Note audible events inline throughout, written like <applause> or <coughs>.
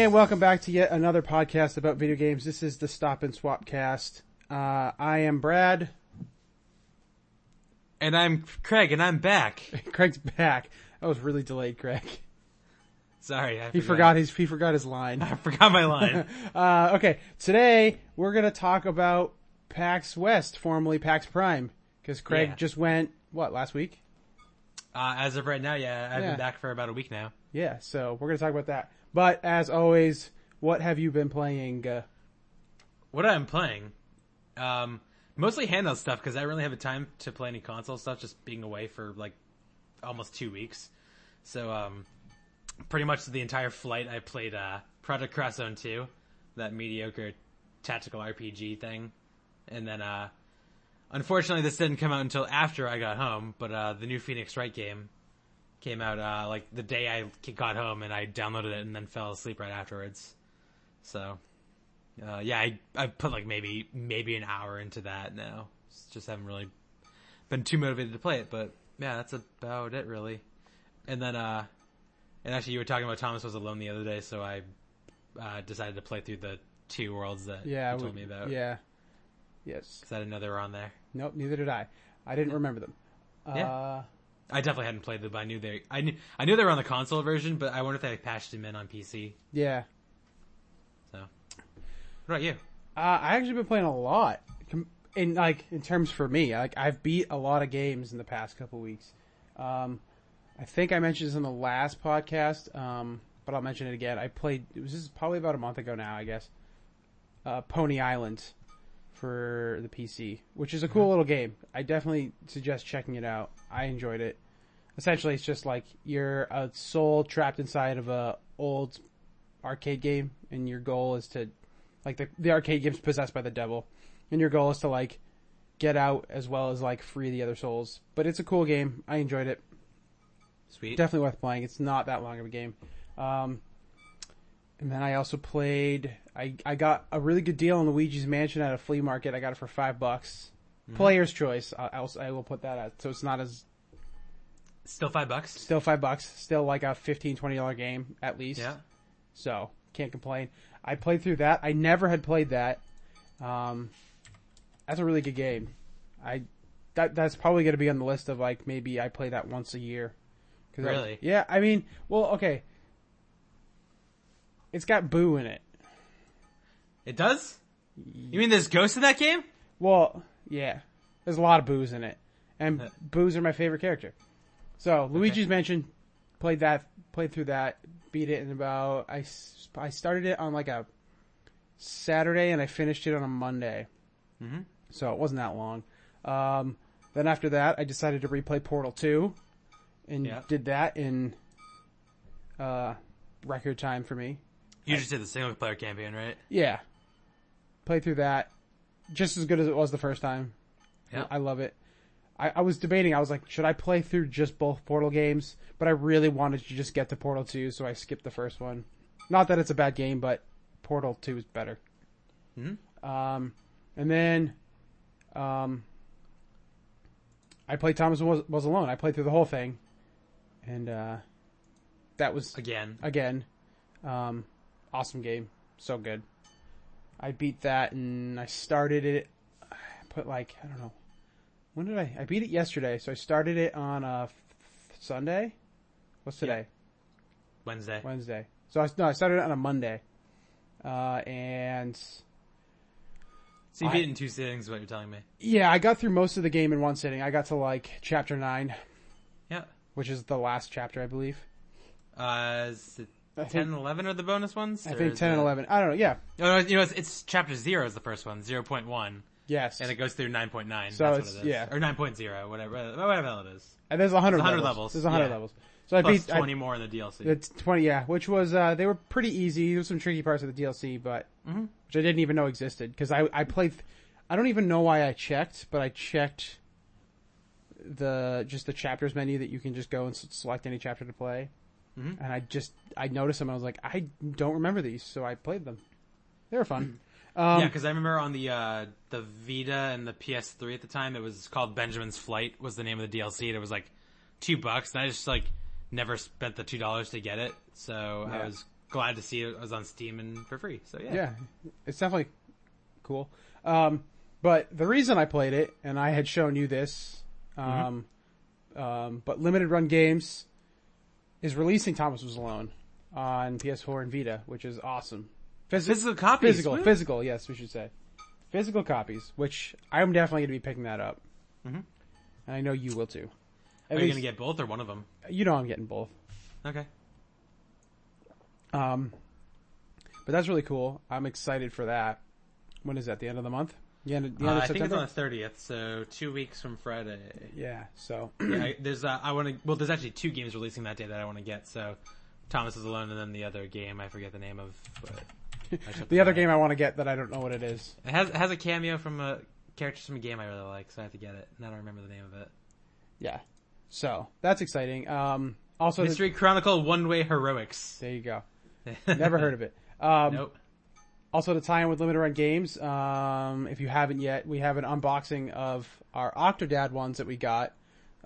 And welcome back to yet another podcast about video games. This is the Stop and Swap cast. Uh, I am Brad. And I'm Craig, and I'm back. <laughs> Craig's back. That was really delayed, Craig. Sorry, I He forgot his he forgot his line. <laughs> I forgot my line. <laughs> Uh, okay, today we're gonna talk about PAX West, formerly PAX Prime, because Craig Yeah. just went what last week? uh, as of right now, yeah, I've Yeah. been back for about a week now. Yeah, so we're gonna talk about that. But as always, what have you been playing? Uh, What I'm playing, um, mostly handheld stuff because I really have the time to play any console stuff. Just being away for like almost two weeks, so um, pretty much the entire flight I played uh, Project Cross Zone 2, that mediocre tactical RPG thing, and then uh, unfortunately this didn't come out until after I got home. But uh, the new Phoenix Wright game came out uh, like the day I got home, and I downloaded it and then fell asleep right afterwards. So uh, yeah, I I put like maybe maybe an hour into that now. Just haven't really been too motivated to play it, but yeah, that's about it really. And then uh, and actually you were talking about Thomas was alone the other day, so I uh, decided to play through the two worlds that yeah, you told me about. Yeah. Yes. because I didn't know they were on there. Nope. Neither did I. I didn't remember them. Yeah. I definitely hadn't played them, but I knew they. I knew I knew they were on the console version, but I wonder if they patched them in on PC. yeah. So, what about you? Uh, I actually been playing a lot. In like in terms for me, like I've beat a lot of games in the past couple weeks. Um, I think I mentioned this in the last podcast, um, but I'll mention it again. I played. It was just probably about a month ago now, I guess. Uh, Pony Island for the PC, which is a cool little game. I definitely suggest checking it out. I enjoyed it. Essentially, it's just like you're a soul trapped inside of a old arcade game, and your goal is to like the the arcade game's possessed by the devil, and your goal is to like get out as well as like free the other souls. But it's a cool game. I enjoyed it. Sweet. Definitely worth playing. It's not that long of a game. Um, and then I also played. I I got a really good deal on Luigi's Mansion at a flea market. I got it for five bucks. Player's choice. I, I'll, I will put that at. So it's not as Still five bucks. still five bucks. Still like a 15 20 dollar game at least. Yeah. So can't complain. I played through that. I never had played that. Um, that's a really good game. I that that's probably going to be on the list of like maybe I play that once a year. 'Cause I- Really? yeah. I mean, well, okay. It's got Boo in it. It does. You mean there's ghosts in that game? Well, yeah. There's a lot of Boos in it, and Boos are my favorite character. So Luigi's Mansion, played that, played through that, beat it in about. I, I started it on like a Saturday and I finished it on a Monday. Mhm. So it wasn't that long. Um, then after that, I decided to replay Portal Two, and Yeah. did that in uh, record time for me. You just did the single player campaign, right? Yeah. Played through that. Just as good as it was the first time. Yeah. I love it. I, I was debating, I was like, should I play through just both Portal games? But I really wanted to just get to Portal 2, so I skipped the first one. Not that it's a bad game, but Portal 2 is better. Mhm. Um, and then, um, I played Thomas was, was Alone. I played through the whole thing. And, uh, that was Again. again. Um, awesome game, so good. I beat that and I started it. I put like I don't know. When did I? I beat it yesterday, so I started it on uh, f- Sunday. What's today? Wednesday. Wednesday. So I no, I started it on a Monday. Uh, and So you I- beat it in two sittings, is what you're telling me. yeah, I got through most of the game in one sitting. I got to like chapter nine, Yeah. which is the last chapter, I believe. Uh, is it I 10 think, and 11 are the bonus ones? I think ten and it- eleven. I don't know. Yeah. Oh, no, you know, it's, it's chapter 0 is the first one, 0.1. Yes. And it goes through 9.9. So that's it's- what it is. yeah. Or 9.0, whatever, whatever the hell it is. And there's a hundred There's 100 levels. levels, There's a hundred yeah. levels. So I Plus beat I- 20 more in the DLC. It's twenty, yeah. Which was uh, they were pretty easy. There was some tricky parts of the DLC, but Mhm. which I didn't even know existed because I I played. I don't even know why I checked, but I checked the just the chapters menu that you can just go and s- select any chapter to play, Mhm. and I just I noticed them. I was like, I don't remember these, so I played them. They were fun. <clears throat> Um, yeah, because I remember on the uh, the Vita and the PS3 at the time, it was called Benjamin's Flight was the name of the DLC. And it was like two bucks, and I just like never spent the two dollars to get it. So Yeah. I was glad to see it was on Steam and for free. So yeah, Yeah, it's definitely cool. Um, but the reason I played it, and I had shown you this, um, um, but Limited Run Games is releasing Thomas Was Alone on PS4 and Vita, which is awesome. Phys- physical copies. physical, physical, yes, we should say. Physical copies, which I'm definitely going to be picking that up. Mhm. And I know you will too. At Are you gonna get both or one of them? you know I'm getting both. Okay. Um, but that's really cool. I'm excited for that. When is that? The end of the month? The end of, the end Uh, I think it's on the thirtieth, so two weeks from Friday. yeah. So yeah, I, there's uh, I want to. Well, there's actually two games releasing that day that I want to get. So Thomas is alone, and then the other game I forget the name of. <laughs> The other game I want to get that I don't know what it is. It has it has a cameo from a character from a game I really like, so I have to get it. And I don't remember the name of it. Yeah. So that's exciting. Um, also, the- Mystery Chronicle One Way Heroics. there you go. <laughs> Never heard of it. Um, Nope. Also, to tie in with Limited Run Games, um, if you haven't yet, we have an unboxing of our Octodad ones that we got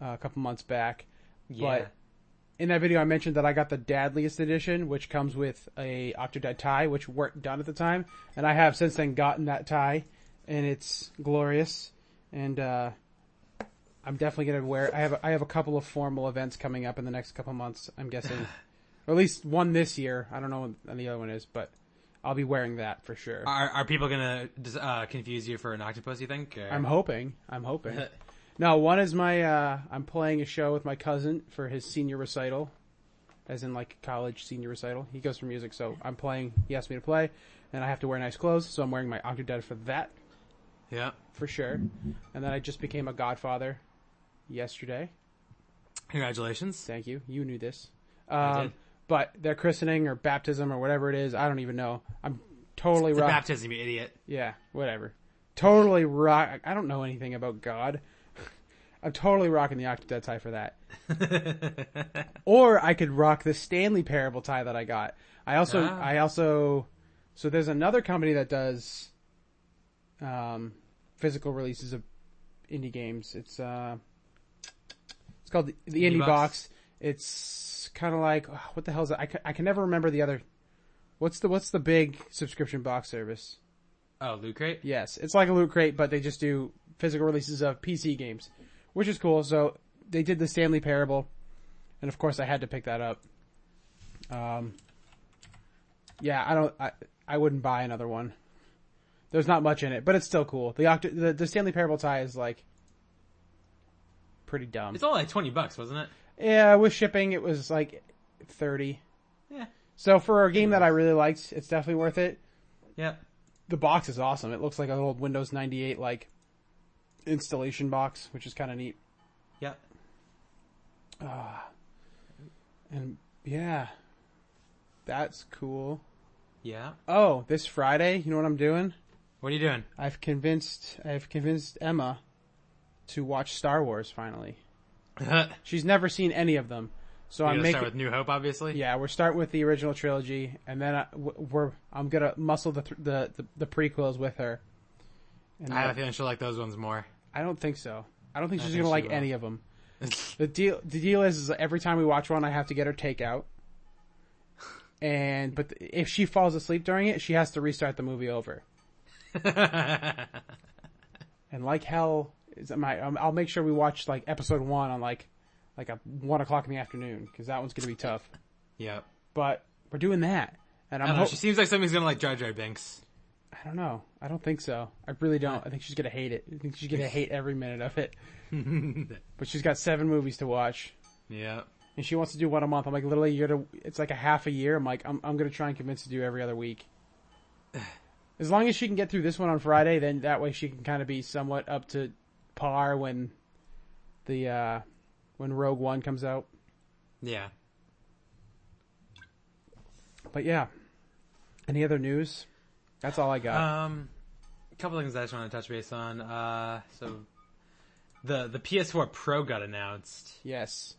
uh, a couple months back. Yeah. But in that video, I mentioned that I got the Dadliest edition, which comes with a Octodad tie, which weren't done at the time, and I have since then gotten that tie, and it's glorious. And uh, I'm definitely gonna wear. I have I have a couple of formal events coming up in the next couple months. I'm guessing, <laughs> or at least one this year. I don't know when the other one is, but I'll be wearing that for sure. Are are people gonna uh, confuse you for an octopus? You think? Or? I'm hoping. I'm hoping. <laughs> No, one is my, uh, I'm playing a show with my cousin for his senior recital. As in like college senior recital. He goes for music, so I'm playing, he asked me to play, and I have to wear nice clothes, so I'm wearing my Octodad for that, yeah. for sure. And then I just became a godfather yesterday. Congratulations. Thank you. You knew this. I Um, did. But their christening or baptism or whatever it is, I don't even know. I'm totally rock. baptism, you idiot. Yeah, whatever. Totally rock. I don't know anything about God. <laughs> I'm totally rocking the Octodad tie for that. <laughs> Or I could rock the Stanley Parable tie that I got. I also, Ah. I also, so there's another company that does, um, physical releases of indie games. It's, uh, it's called the, the Indie Indie Box? Box. It's kind of like, oh, what the hell is it? I can, I can never remember the other, what's the, what's the big subscription box service? oh, Loot Crate. Yes, it's like a loot crate, but they just do physical releases of PC games, which is cool. So they did the Stanley Parable, and of course I had to pick that up. Um, yeah, I don't, I, I wouldn't buy another one. There's not much in it, but it's still cool. The Octo, the, the Stanley Parable tie is like pretty dumb. It's only like twenty bucks, wasn't it? Yeah, with shipping it was like thirty. Yeah. So for a game that I really liked, it's definitely worth it. Yeah. the box is awesome. It looks like an old Windows 98 like installation box, which is kind of neat. Yeah. Ah. And yeah, that's cool. Yeah. Oh, this Friday, you know what I'm doing? What are you doing? I've convinced I've convinced Emma to watch Star Wars finally. You're She's never seen any of them, so I'm making. start with New Hope, obviously. yeah, we're starting with the original trilogy, and then I, we're I'm gonna muscle the, th- the the the prequels with her. And I have a feeling she'll like those ones more. I don't think so. I don't think I she's think gonna she like will. any of them. <laughs> The deal, the deal is, is every time we watch one, I have to get her takeout. And, but if she falls asleep during it, she has to restart the movie over. <laughs> And like hell, my, um, I'll make sure we watch like episode one on like, like a one o'clock in the afternoon, cause that one's gonna be tough. yeah. But we're doing that. And I I'm don't know. hope, She seems like somebody's gonna like Jar Jar Binks. I don't know. I don't think so. I really don't. I think she's gonna hate it. I think she's gonna <laughs> hate every minute of it. <laughs> But she's got seven movies to watch. yeah. and she wants to do one a month. I'm like, literally, you're to, it's like a half a year. I'm like, I'm, I'm gonna try and convince her to do every other week. <sighs> As long as she can get through this one on Friday, then that way she can kind of be somewhat up to par when the, uh, when Rogue One comes out. Yeah. But yeah. Any other news? That's all I got. Um, a couple things I just want to touch base on. Uh, so the the PS4 Pro got announced. yes.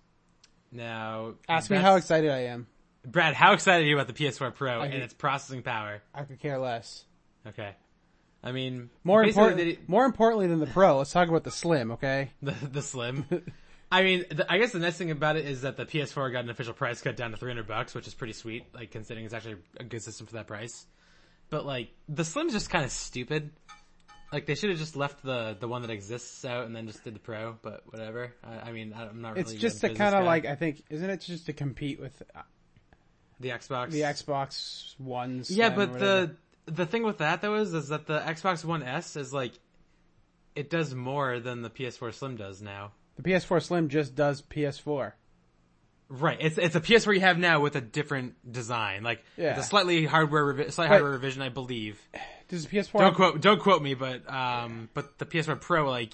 Now, Ask me how excited I am. Brad, how excited are you about the PS4 Pro I and hate- its processing power? I could care less. Okay. I mean, More important, more importantly than the Pro, let's talk about the Slim, okay? <laughs> the the Slim. I mean, the, I guess the nice thing about it is that the PS4 got an official price cut down to 300 bucks, which is pretty sweet, like considering it's actually a good system for that price. But like, the Slim's just kind of stupid. Like they should have just left the the one that exists out and then just did the Pro, but whatever. I, I mean, I'm not. really. It's just to kind of like I think isn't it just to compete with uh, the Xbox. the Xbox Ones? Yeah, but the the thing with that though is is that the Xbox One S is like it does more than the PS4 Slim does now. the PS4 Slim just does PS4. Right. It's it's a PS4 you have now with a different design, like Yeah. it's a slightly hardware revi- slight hardware revision, I believe. Does the PS4? Don't quote don't quote me, but um, but the PS4 Pro like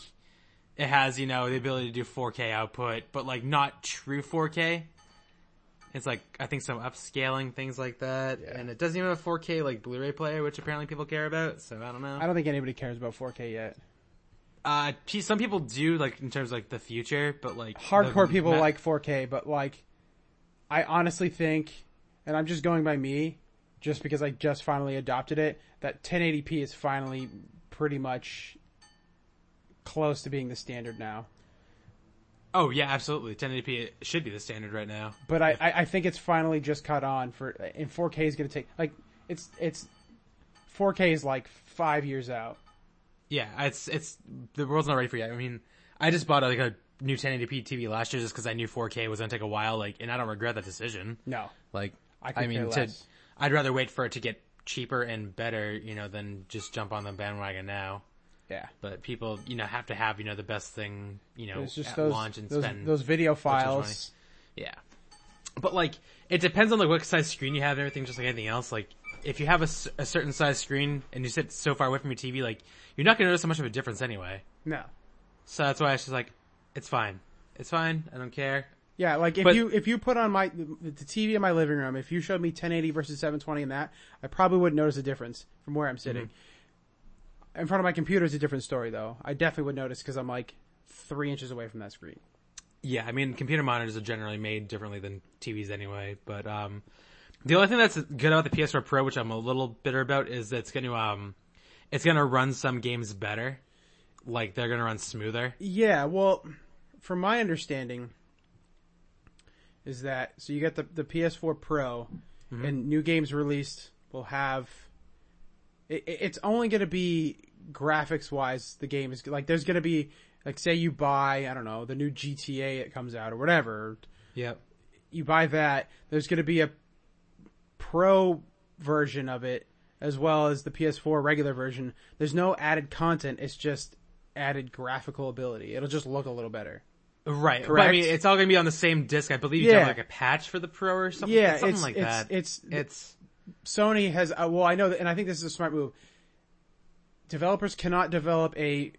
it has you know the ability to do 4K output, but like not true 4K. It's like I think some upscaling things like that, Yeah. and it doesn't even have a 4K like Blu-ray player, which apparently people care about. So I don't know. I don't think anybody cares about 4K yet. Uh, some people do like in terms of like the future, but like Hardcore the people ma- like 4K, but like, I honestly think, and I'm just going by me, just because I just finally adopted it, that 1080p is finally pretty much close to being the standard now. Oh yeah, absolutely. 1080p should be the standard right now. But I, I, think it's finally just caught on for, and 4K is going to take, like, it's, it's, 4K is like five years out. Yeah, it's it's the world's not ready for yet. I mean, I just bought like a new 1080p TV last year just because I knew 4K was gonna take a while. Like, and I don't regret that decision. No. Like, I I mean, to. I'd rather wait for it to get cheaper and better, you know, than just jump on the bandwagon now. Yeah. But people, you know, have to have you know the best thing, you know, It's just at those, launch and those, spend those video files. Yeah. But like, it depends on like what size screen you have and everything, just like anything else. Like, if you have a certain size screen and you sit so far away from your TV, like, you're not gonna notice so much of a difference anyway. No. So that's why it's just like, it's fine. It's fine. I don't care. Yeah, like if But- you if you put on my the, the TV in my living room, if you showed me 1080 versus 720 in that, I probably wouldn't notice a difference from where I'm sitting. Mm-hmm. In front of my computer is a different story, though. I definitely would notice because I'm like three inches away from that screen. Yeah, I mean, computer monitors are generally made differently than TVs anyway, but, um, the only thing that's good about the PS4 Pro, which I'm a little bitter about, is that it's gonna, um, it's gonna run some games better. Like, they're gonna run smoother. Yeah, well, from my understanding, is that so you get the the PS4 Pro, Mm-hmm. and new games released will have. It, it- it's only going to be graphics wise. The game is like there's going to be like say you buy I don't know the new GTA that comes out or whatever. Yep. You buy that. There's going to be a pro version of it as well as the PS4 regular version. There's no added content. It's just added graphical ability. It'll just look a little better. Right. But I mean, it's all gonna be on the same disc. I believe you Yeah. have like a patch for the Pro or something. Yeah, something it's like it's, that. it's it's Sony has uh, well, I know that, and I think this is a smart move. Developers cannot develop a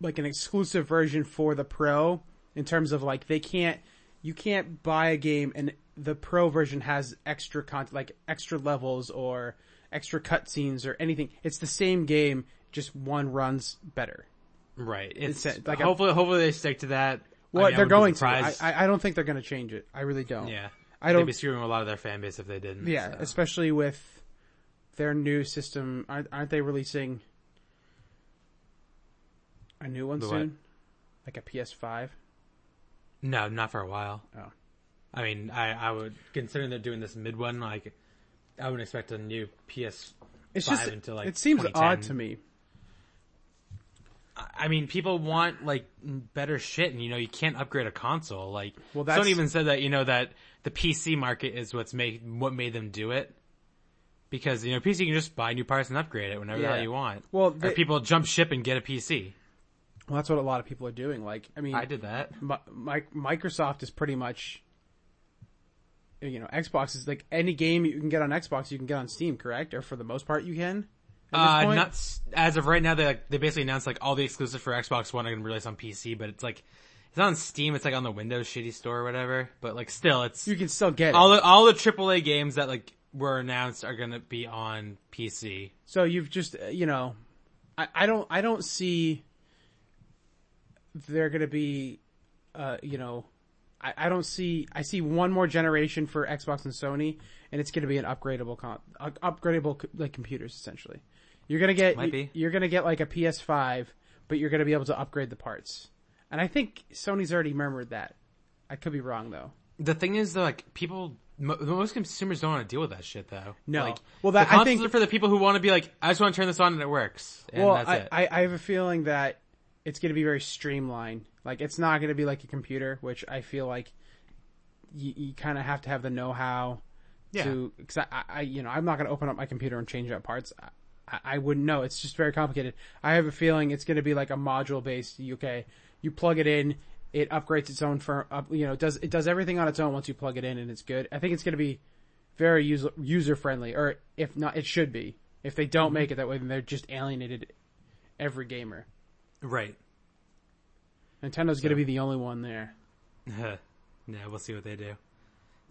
like an exclusive version for the Pro in terms of like they can't you can't buy a game and the Pro version has extra content like extra levels or extra cutscenes or anything. It's the same game, just one runs better. right. It's, It's, like a- hopefully, hopefully they stick to that. I Well, mean, they're going to. I. I I don't think they're going to change it. I really don't. yeah. I They'd don't. be screwing a lot of their fan base if they didn't. Yeah, so. especially with their new system. Aren't, aren't they releasing a new one The what? soon? Like a PS5? No, not for a while. Oh. I mean, I, I would, considering they're doing this mid one, like, I wouldn't expect a new PS. It's Five just until, like, it seems odd to me. I- I mean, people want, like, better shit, and, you know, you can't upgrade a console. Like, Well, that's- Sony even said that, you know, that the PC market is what's made, what made them do it. Because, you know, PC you can just buy new parts and upgrade it whenever the Yeah. hell you want. Well, or people jump ship and get a PC. Well, that's what a lot of people are doing. Like, I mean, I did that. Mi- Mi- Microsoft is pretty much, you know, Xbox is like any game you can get on Xbox, you can get on Steam, correct? Or for the most part, you can. Uh, not as of right now. They like, they basically announced like all the exclusives for Xbox One are going to release on PC, but it's like it's not on Steam. It's like on the Windows shitty store or whatever. But like still, it's you can still get it. all the all the AAA games that like were announced are going to be on PC. So you've just, uh, you know, I, I don't, I don't see they're going to be, uh, you know, I, I don't see, I see one more generation for Xbox and Sony, and it's going to be an upgradable, con- uh, upgradable like computers essentially. You're gonna get, Might be. you're gonna get like a PS5, but you're gonna be able to upgrade the parts. And I think Sony's already murmured that. I could be wrong though. The thing is, though, like people, mo- most consumers don't want to deal with that shit, though. No. like, Well, that- the I think- are for the people who want to be like, I just want to turn this on and it works, and well, that's I, it. I, I have a feeling that it's going to be very streamlined. Like it's not going to be like a computer, which I feel like you, you kind of have to have the know-how Yeah. to. Because I, I, you know, I'm not going to open up my computer and change out parts. I, I wouldn't know. It's just very complicated. I have a feeling it's going to be like a module-based. Okay, you plug it in, it upgrades its own firm. Up, you know, it does it does everything on its own once you plug it in, and it's good. I think it's going to be very user user friendly, or if not, it should be. If they don't mm-hmm. make it that way, then they're just alienated every gamer. right. Nintendo's going to be the only one there. <laughs> yeah, we'll see what they do.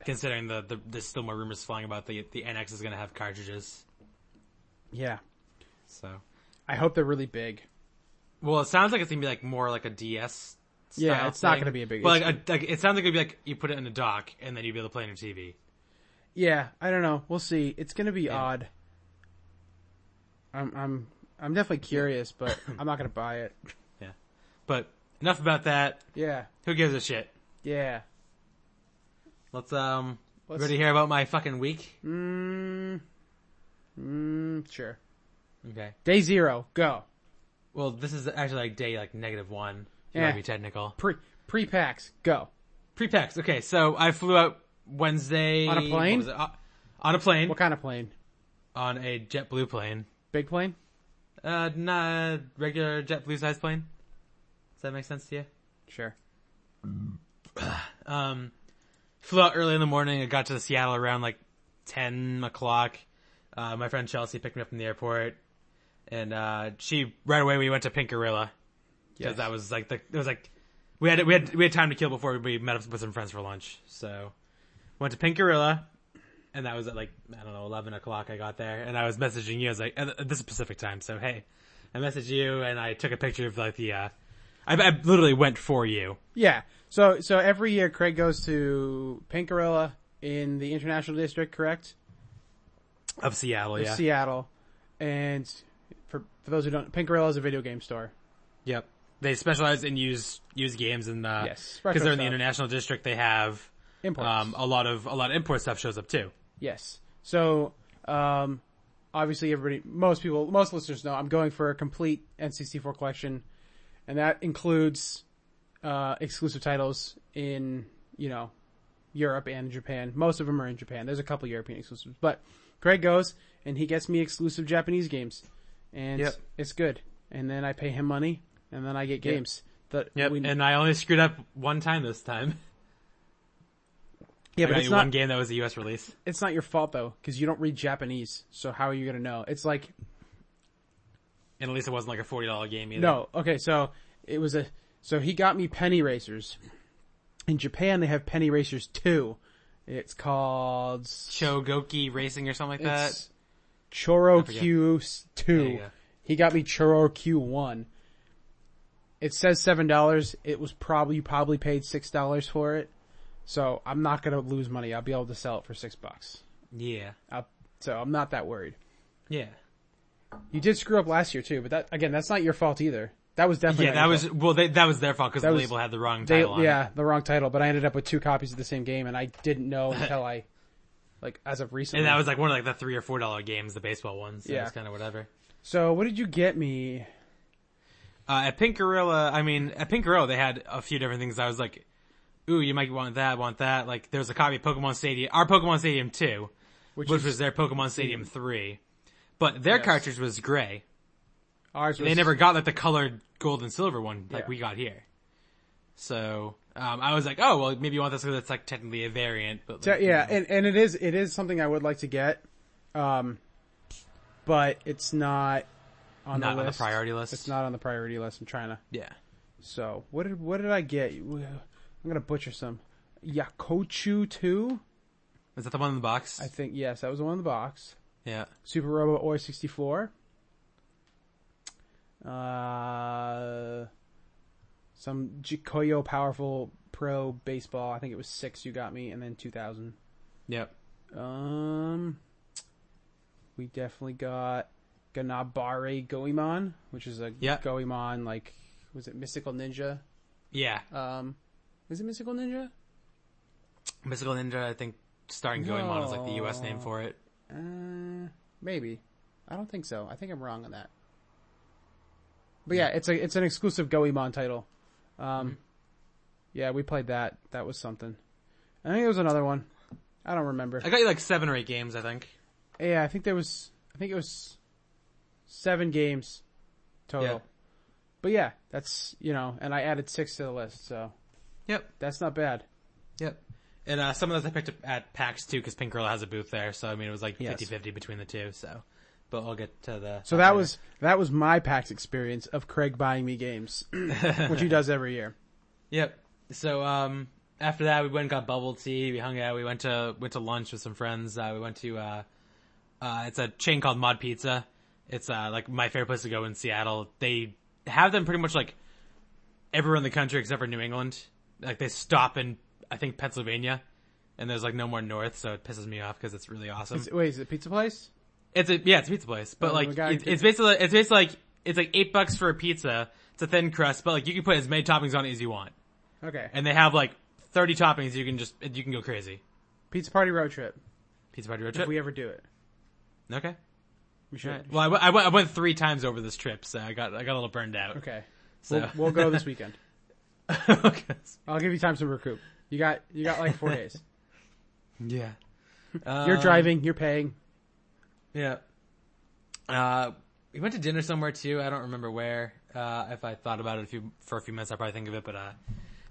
Considering the, the there's still more rumors flying about the the NX is going to have cartridges, Yeah, so. I hope they're really big. Well, it sounds like it's gonna be like more like a DS. Yeah, it's not gonna be a big- But like, a, like, it sounds like it'd be like you put it in a dock and then you'd be able to play on your TV. Yeah, I don't know. We'll see. It's going to be Yeah. odd. I'm I'm I'm definitely curious, but <coughs> I'm not going to buy it. Yeah, but enough about that. Yeah, Who gives a shit? yeah. Let's um. Let's- ready to hear about my fucking week? Mm, mm, sure. Okay. Day zero, go. Well, this is actually like day like negative one. If you Yeah. want to be technical. Pre pre PAX, go. Pre-PAX. Okay, so I flew out Wednesday On a plane? what was it? Uh, on a plane. What kind of plane? On a JetBlue plane. Big plane? Uh, not a regular JetBlue size plane. Does that make sense to you? Sure. <clears throat> Um, flew out early in the morning. I got to Seattle around like 10 o'clock. Uh, my friend Chelsea picked me up from the airport. And, uh, she, right away we went to Pink Gorilla. Because Yes. that was like the, it was like, we had, we had, we had time to kill before we met up with some friends for lunch. So, went to Pink Gorilla. And that was at like, I don't know, 11 o'clock I got there. And I was messaging you. I was like, this is Pacific time. So, hey, I messaged you and I took a picture of like the, uh, I, I literally went for you. Yeah. So so every year Craig goes to Pink Gorilla in the International District, correct? Of Seattle, Of yeah. Seattle. And for those who don't Pink Gorilla is a video game store. Yep. They specialize in used used games and uh Yes. because they're in the stuff. international district they have Imports. um a lot of a lot of import stuff shows up too. Yes. So, um, obviously everybody, most people, most listeners know I'm going for a complete N64 collection, and that includes, uh, exclusive titles in, you know, Europe and Japan. Most of them are in Japan. There's a couple European exclusives, but Craig goes and he gets me exclusive Japanese games, and Yep. it's good. And then I pay him money, and then I get Yep. games. That Yep. we- and I only screwed up one time this time. <laughs> yeah, I but it's not. one game that was a US release. It's not your fault though, because you don't read Japanese. So how are you gonna know? It's like And at least it wasn't like a forty dollar game either. No, okay, so it was a so he got me penny racers. In Japan, they have penny racers two. It's called Chogoki Racing or something like that. Choro forget. Q There two. you. He got me Choro Q one. It says seven dollars. It was probably you probably paid six dollars for it. So I'm not gonna lose money. I'll be able to sell it for six bucks. Yeah. I'll, so I'm not that worried. Yeah. You did screw up last year too, but that again, that's not your fault either. That was definitely Yeah, that was fault. well they, that was their fault because the was- label had the wrong They, title on yeah, it. the wrong title, but I ended up with two copies of the same game and I didn't know until I, <laughs> like, as of recently. And that was like one of like the three or four dollar games, the baseball ones. So Yeah. it's kind of whatever. so what did you get me? Uh, at Pink Gorilla, I mean, at Pink Gorilla, they had a few different things. I was like, ooh, you might want that, want that. Like, there was a copy of Pokemon Stadium, our Pokemon Stadium 2, Which, which is- was their Pokemon Stadium 3. But their Yes. cartridge was gray. ours was, They never got like the colored gold and silver one like Yeah. we got here. So, um, I was like, oh, well, maybe you want this because it's like technically a variant, but like, yeah, and, and it is, it is something I would like to get. Um, but it's not on not the on the priority list. It's not on the priority list. I'm trying to, Yeah. so what did, what did I get? I'm gonna butcher some. Yakochu 2? Is that the one in the box? I think, yes, that was the one in the box. yeah. Super Robo Oi 64. Uh, some Jikkyou Powerful Pro Baseball. I think it was six you got me, and then 2000. Yep. Um, we definitely got Ganbare Goemon, which is a Yeah. Goemon, like, was it Mystical Ninja? Yeah, Um, is it Mystical Ninja? Mystical Ninja. I think starring Goemon is like the U.S. name for it. Uh, maybe. I don't think so. I think I'm wrong on that. But yeah, it's a it's an exclusive Goemon title. Um, yeah, we played that. That was something. I think there was another one. I don't remember. I got you like seven or eight games. I think. Yeah, I think there was. I think it was seven games total. Yeah. But yeah, that's you know, and I added six to the list, so Yep. that's not bad. Yep. And uh, some of those I picked up at PAX too, because Pink Gorilla has a booth there. So I mean, it was like Yes. 50-50 between the two. So, but I'll get to the. So that was that was my PAX experience of Craig buying me games, <laughs> which he does every year. Yep. So um, after that, we went and got bubble tea. We hung out. We went to went to lunch with some friends. Uh, we went to uh, uh, it's a chain called Mod Pizza. It's uh, like my favorite place to go in Seattle. They have them pretty much like everywhere in the country except for New England. Like they stop in I think Pennsylvania, and there's like no more north, so it pisses me off because it's really awesome. Is- wait, is it a pizza place? It's a yeah, it's a pizza place, but Oh, like the guy it, could- it's basically it's basically like it's like eight bucks for a pizza. It's a thin crust, but like you can put as many toppings on it as you want, Okay, and they have like thirty toppings. You can just you can go crazy. pizza party road trip. Pizza party road trip. If we ever do it, okay. we should. Right. Well, I, went- I, went, I went three times over this trip, so I got I got a little burned out. Okay, So we'll, we'll go this weekend. <laughs> okay. I'll give you time to recoup. You got you got like four days. <laughs> Yeah. You're Um, driving. You're paying. Yeah. Uh, we went to dinner somewhere too. I don't remember where. Uh, if I thought about it a few, for a few minutes, I'd probably think of it. But, uh,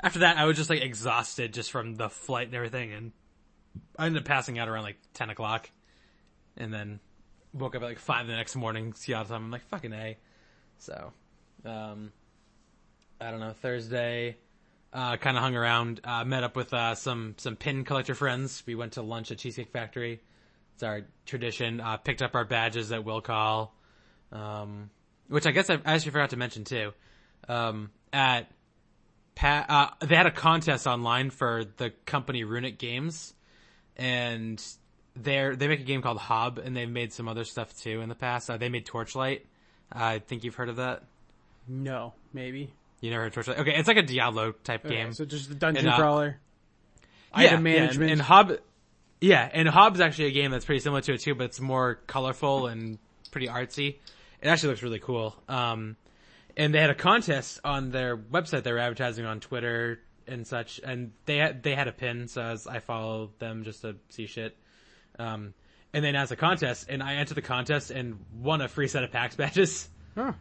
after that, I was just like exhausted just from the flight and everything. And I ended up passing out around like 10 o'clock. And then woke up at like 5 the next morning, Seattle time. I'm like, fucking A. So, um, I don't know, Thursday, uh, kind of hung around, uh, met up with, uh, some, some pin collector friends. We went to lunch at Cheesecake Factory. It's our tradition. Uh, picked up our badges at Will Call, um, which I guess I I actually forgot to mention too. Um, at pa- uh, they had a contest online for the company Runic Games, and they they make a game called Hob, and they've made some other stuff too in the past. Uh, they made Torchlight. I think you've heard of that. No, maybe. You never heard of Torchlight? Okay, it's like a Diablo type Okay, game. so just the dungeon And, uh, crawler. yeah, Item yeah, management. and, and Hob, yeah, and Hob's actually a game that's pretty similar to it too, but it's more colorful and pretty artsy. It actually looks really cool. Um, and they had a contest on their website they were advertising on Twitter and such, and they had they had a pin, so as I follow them just to see shit. Um, and then as a contest, and I entered the contest and won a free set of PAX badges. Huh.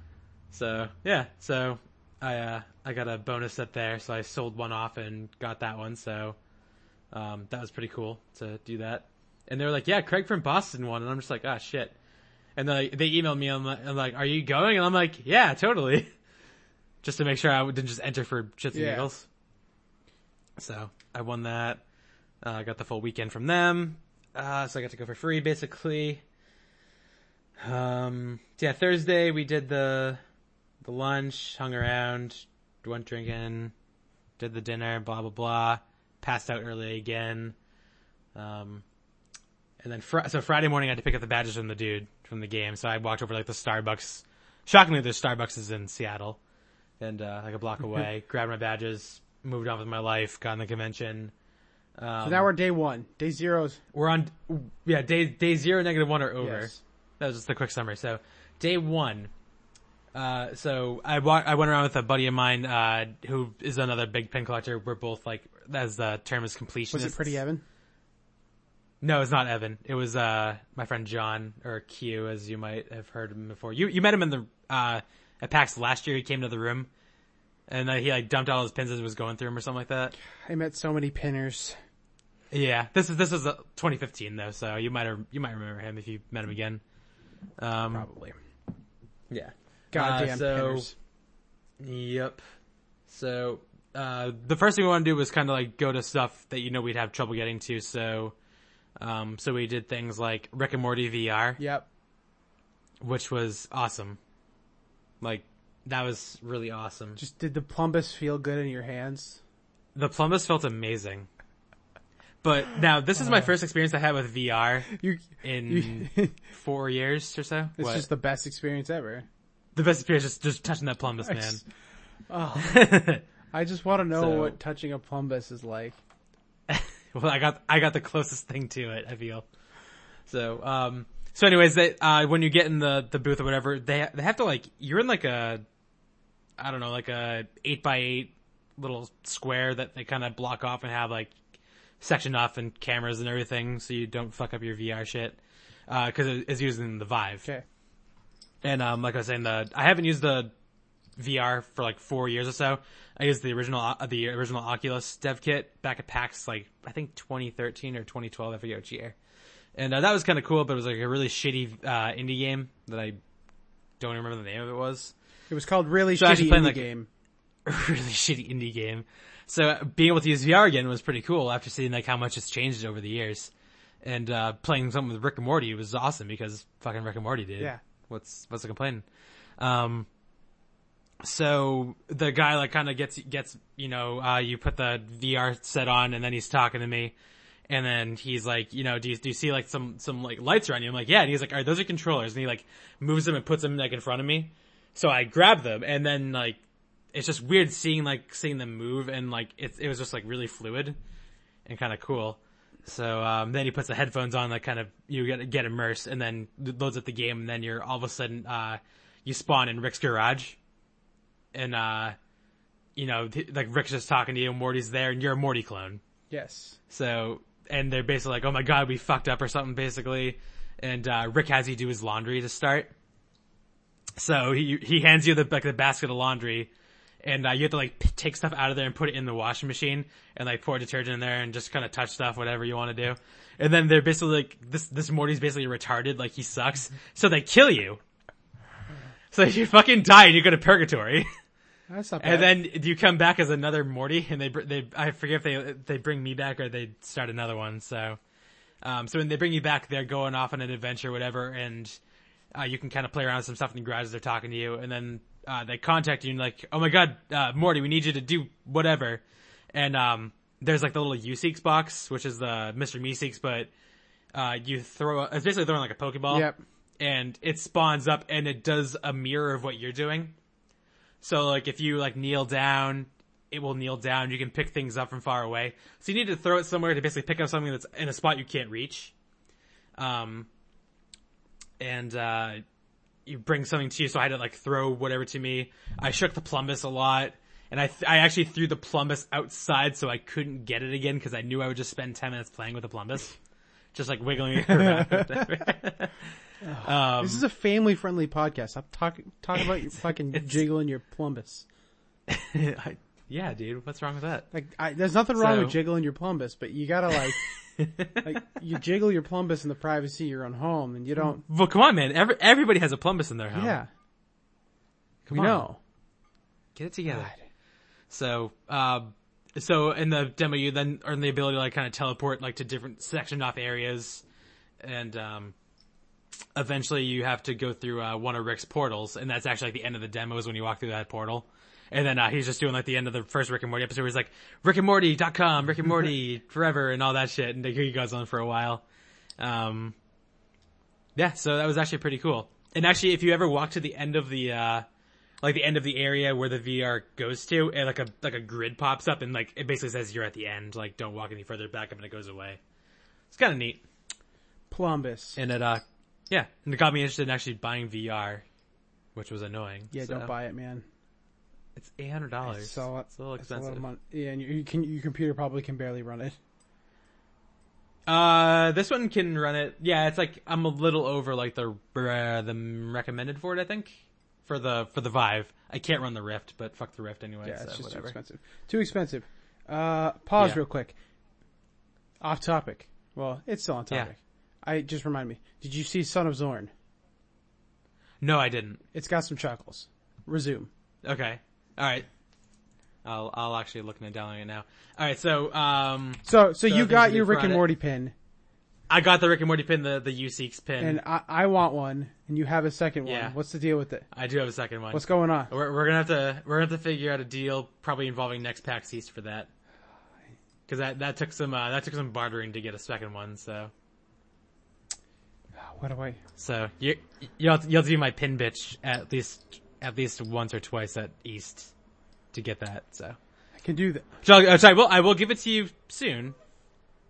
So yeah, so I uh, I got a bonus set there, so I sold one off and got that one. So um, that was pretty cool to do that. And they were like, "Yeah, Craig from Boston won," and I'm just like, "Ah, shit." And they they emailed me. I'm like, I'm like, "Are you going?" And I'm like, "Yeah, totally." <laughs> just to make sure I didn't just enter for shits and Yeah. giggles. So I won that. Uh, I got the full weekend from them. Uh, so I got to go for free, basically. Um, yeah, Thursday we did the the lunch, hung around, went drinking, did the dinner, blah blah blah. Passed out early again. Um, and then fr- so Friday morning I had to pick up the badges from the dude from the game. So I walked over to, like the Starbucks. Shockingly, there's Starbucks is in Seattle, and uh, like a block <laughs> away. grabbed my badges, moved on with my life, got in the convention. Um, So now we're day one. Day zero's. we're on, yeah, day day zero, negative one are over. Yes. That was just the quick summary. So, day one. Uh, so I wa- I went around with a buddy of mine, uh, who is another big pin collector. We're both like, as the term is completionists. Was it pretty Evan? No, it's not Evan. It was, uh, my friend John, or Q, as you might have heard him before. You, you met him in the, uh, at PAX last year. He came to the room. And uh, he like dumped all his pins as he was going through them or something like that. I met so many pinners. Yeah, this is this is uh, 2015 though, so you might you might remember him if you met him again. Um, Probably. yeah. Goddamn Uh, so- pinners. Yep. So uh, the first thing we want to do was kind of like go to stuff that you know we'd have trouble getting to. So, um, so we did things like Rick and Morty VR, Yep. which was awesome. Like that was really awesome. Just did the plumbus feel good in your hands? The plumbus felt amazing. But now this is my first experience I had with VR You, in you four years or so. <laughs> it's What? just the best experience ever. The best experience just just touching that plumbus, I man. just- Oh, <laughs> I just want to know So- what touching a plumbus is like. <laughs> well, I got I got the closest thing to it. I feel. So, um, so anyways, they, uh, when you get in the the booth or whatever, they they have to like you're in like a, I don't know, like a eight by eight little square that they kind of block off and have like sectioned off and cameras and everything, so you don't fuck up your VR shit. Because it it's using the Vive. Okay. And um, like I was saying, the I haven't used the VR for like four years or so. I used the original uh, the original Oculus dev kit back at PAX, like I think 2013 or 2012. I forget which year. And uh, that was kind of cool, but it was like a really shitty uh, indie game that I don't remember the name of it was. It was called really So shitty indie like- game. A <laughs> really shitty indie game. So uh, being able to use VR again was pretty cool after seeing like how much it's changed over the years. And uh, playing something with Rick and Morty was awesome because fucking Rick and Morty did. Yeah. What's what's the complaint? Um, so the guy like kind of gets gets you know uh, you put the VR set on and then he's talking to me. And then he's like, you know, do you, do you see like some, some like lights around you? I'm like, yeah. And he's like, alright, those are controllers. And he like moves them and puts them like in front of me. So I grab them and then like, it's just weird seeing like, seeing them move and like, it, it was just like really fluid and kind of cool. So, um, then he puts the headphones on, like kind of, you get, get immersed and then loads up the game and then you're all of a sudden, uh, you spawn in Rick's garage and, uh, you know, like Rick's just talking to you, and Morty's there and you're a Morty clone. Yes. So, and they're basically like, oh my god, we fucked up or something basically. And, uh, Rick has you do his laundry to start. So he, he hands you the, like the basket of laundry and, uh, you have to like p- take stuff out of there and put it in the washing machine and like pour detergent in there and just kind of touch stuff, whatever you want to do. And then they're basically like, this, this Morty's basically retarded, like he sucks. So they kill you. So you fucking die and you go to purgatory. That's not bad. And then you come back as another Morty, and they they I forget if they they bring me back or they start another one. So, um, so when they bring you back, they're going off on an adventure, whatever, and uh, you can kind of play around with some stuff in the garage as they're talking to you, and then uh, they contact you and like, oh my god, uh, Morty, we need you to do whatever, and um, there's like the little U-Seeks box, which is the Mr. Meeseeks, but uh, you throw it's basically throwing like a Pokeball Yep. and it spawns up and it does a mirror of what you're doing. So like if you like kneel down, it will kneel down. You can pick things up from far away. So you need to throw it somewhere to basically pick up something that's in a spot you can't reach. Um, and uh, you bring something to you. So I had to like throw whatever to me. I shook the plumbus a lot. And I, th- I actually threw the plumbus outside so I couldn't get it again because I knew I would just spend 10 minutes playing with the plumbus. Just like wiggling it <laughs> around. <laughs> um, this is a family friendly podcast. Stop talking talk about your fucking jiggling your plumbus. <laughs> I, yeah, dude, what's wrong with that? Like, I, there's nothing wrong So- with jiggling your plumbus, but you gotta like, <laughs> like, you jiggle your plumbus in the privacy of your own home, and you don't. Well, come on, man. Every, everybody has a plumbus in their home. Yeah, come we on. know. Get it together. God. So, um, so in the demo, you then earn the ability to like kind of teleport like to different sectioned off areas, and um, eventually you have to go through uh, one of Rick's portals, and that's actually like the end of the demo is when you walk through that portal. And then uh, he's just doing like the end of the first Rick and Morty episode where he's like, rickandmorty.com, Rick and Morty <laughs> forever, and all that shit, and then he goes on for a while. Um, yeah, so that was actually pretty cool. And actually, if you ever walk to the end of the, uh, like the end of the area where the VR goes to, and like a like a grid pops up, and like it basically says you're at the end. Like, don't walk any further back, and it goes away. It's kind of neat, Plumbus. and it uh, yeah, and it got me interested in actually buying VR, which was annoying. yeah, So, don't buy it, man. It's eight hundred dollars. It's a lot- It's a little It's a expensive. Yeah, and you, can your computer probably can barely run it. Uh, this one can run it. Yeah, it's like I'm a little over like the uh, the recommended for it. I think for the for the Vive. I can't run the Rift, but fuck the Rift anyway. Yeah, so it's just whatever. too expensive. Too expensive. Uh, pause Yeah. real quick. Off topic. Well, it's still on Yeah. topic. I just remind me. Did you see Son of Zorn? No, I didn't. It's got some chuckles. Resume. Okay. All right. I'll I'll actually look downloading it now. All right. So um, So, so So you got your Rick and. Morty pin, I got the Rick and Morty pin, the the U-Seeks pin. and I, I want one, and you have a second one. Yeah. What's the deal with it? I do have a second one. What's going on? We're, we're gonna have to we're gonna have to figure out a deal, probably involving next PAX East for that. Because that that took some uh, that took some bartering to get a second one. So What do I? so you you'll you'll have do my pin bitch at least at least once or twice at East to get that. So I can do that. So, uh, sorry, well, I will give it to you soon.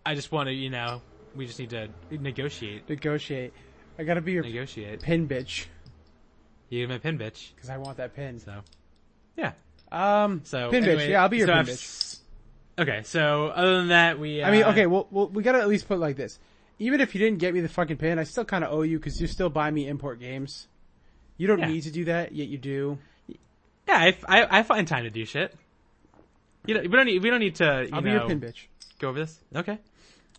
I just want to, you know, we just need to negotiate. Negotiate. I gotta be your Negotiate. pin bitch You my pin bitch. because I want that pin. So, yeah. Um, So pin anyway, bitch. Yeah, I'll be your so pin I've bitch. Okay, so other than that, we. Uh, I mean, okay, well, well, we gotta at least put it like this. Even if you didn't get me the fucking pin, I still kind of owe you because you still buy me import games. You don't Yeah. need to do that, yet you do. Yeah, I, I, I find time to do shit. You know, we don't need we don't need to. You I'll know, be your pin bitch. go over this. Okay.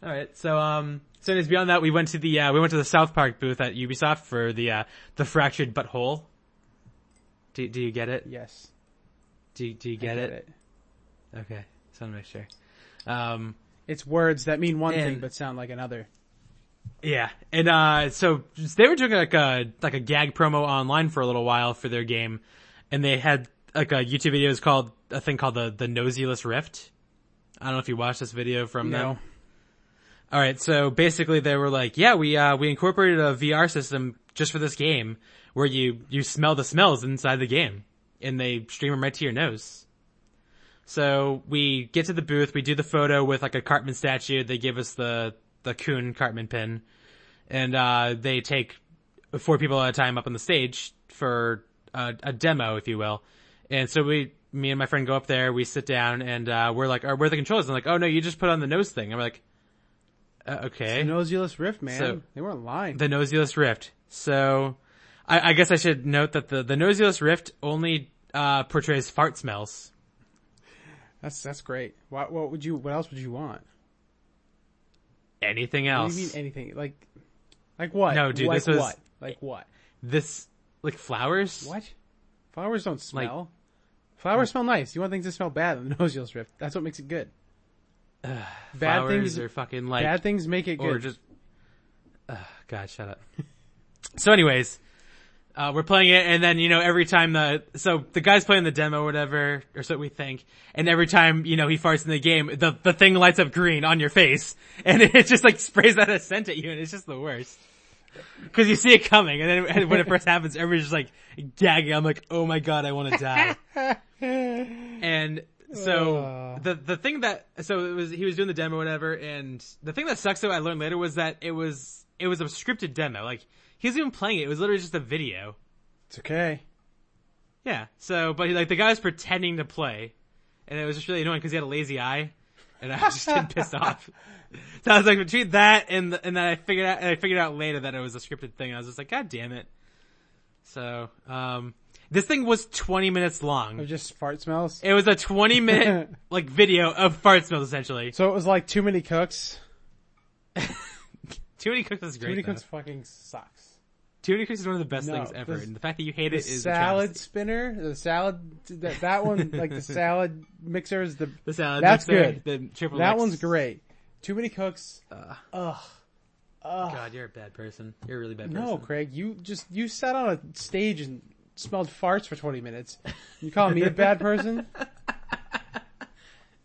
All right. So um, so anyways, beyond that, we went to the uh, we went to the South Park booth at Ubisoft for the uh, the fractured butthole. Do do you get it? Yes. Do do you I get, it? Okay. Just want to make sure. Um, It's words that mean one thing but sound like another. Yeah, and uh, so they were doing like a like a gag promo online for a little while for their game, and they had like a YouTube video is called a thing called the the Nosulus Rift. I don't know if you watched this video from them. No. All right, so basically they were like, yeah, we uh we incorporated a VR system just for this game where you you smell the smells inside the game and they stream them right to your nose. So we get to the booth, we do the photo with like a Cartman statue. They give us the the Coon Cartman pin, and uh they take four people at a time up on the stage for a, a demo, if you will. And so we, me and my friend go up there, we sit down, and uh we're like, "Are where are the controls?" And I'm like, "Oh no, you just put on the nose thing." And we're like, uh, "Okay." The Nosulus Rift, man. So- they weren't lying. the Nosulus Rift. So, I, I guess I should note that the the Nosulus Rift only uh, portrays fart smells. that's that's great. What what would you? What else would you want? Anything What else? do you mean anything? Like, like what? No, dude, Like this was- what? Like what? This like flowers? What? Flowers don't Like- smell. Flowers smell nice. You want things to smell bad in the <laughs> Nosulus Rift. That's what makes it good. <sighs> bad flowers things are fucking like bad things make it good. or just. Uh, <sighs> God, shut up. <laughs> so, anyways, uh, we're playing it, and then you know every time the so the guy's playing the demo, or whatever, or so we think, and every time you know he farts in the game, the the thing lights up green on your face, <laughs> and it just like sprays out a scent at you, and it's just the worst. Because you see it coming, and then <laughs> when it first happens, everybody's just like gagging. I'm like, oh my god, I want to die. <laughs> and so Uh. the the thing that so it was he was doing the demo or whatever, and the thing that sucks though I learned later was that it was it was a scripted demo. Like he wasn't even playing it; it was literally just a video. it's okay. Yeah. So, but he, like the guy was pretending to play, and it was just really annoying because he had a lazy eye, and I was just getting pissed <laughs> off. So I was like between that and the, and then I figured out and I figured out later that it was a scripted thing. And I was just like, God damn it. So, um, this thing was 20 minutes long. It Of just fart smells. It was a 20 minute <laughs> like video of fart smells essentially. So it was like too many cooks. <laughs> Too many cooks is great. Too many though. cooks fucking sucks. Too many cooks is one of the best No, things ever, the- and the fact that you hate it is salad spinner, the salad that that one, like the <laughs> salad mixer is the The salad. That's mixer, good. The triple that X. one's great. Too many cooks. Uh, Ugh. Ugh. God, you're a bad person. You're a really bad person. No. Craig, you just you sat on a stage and smelled farts for 20 minutes. You call me a bad person? <laughs>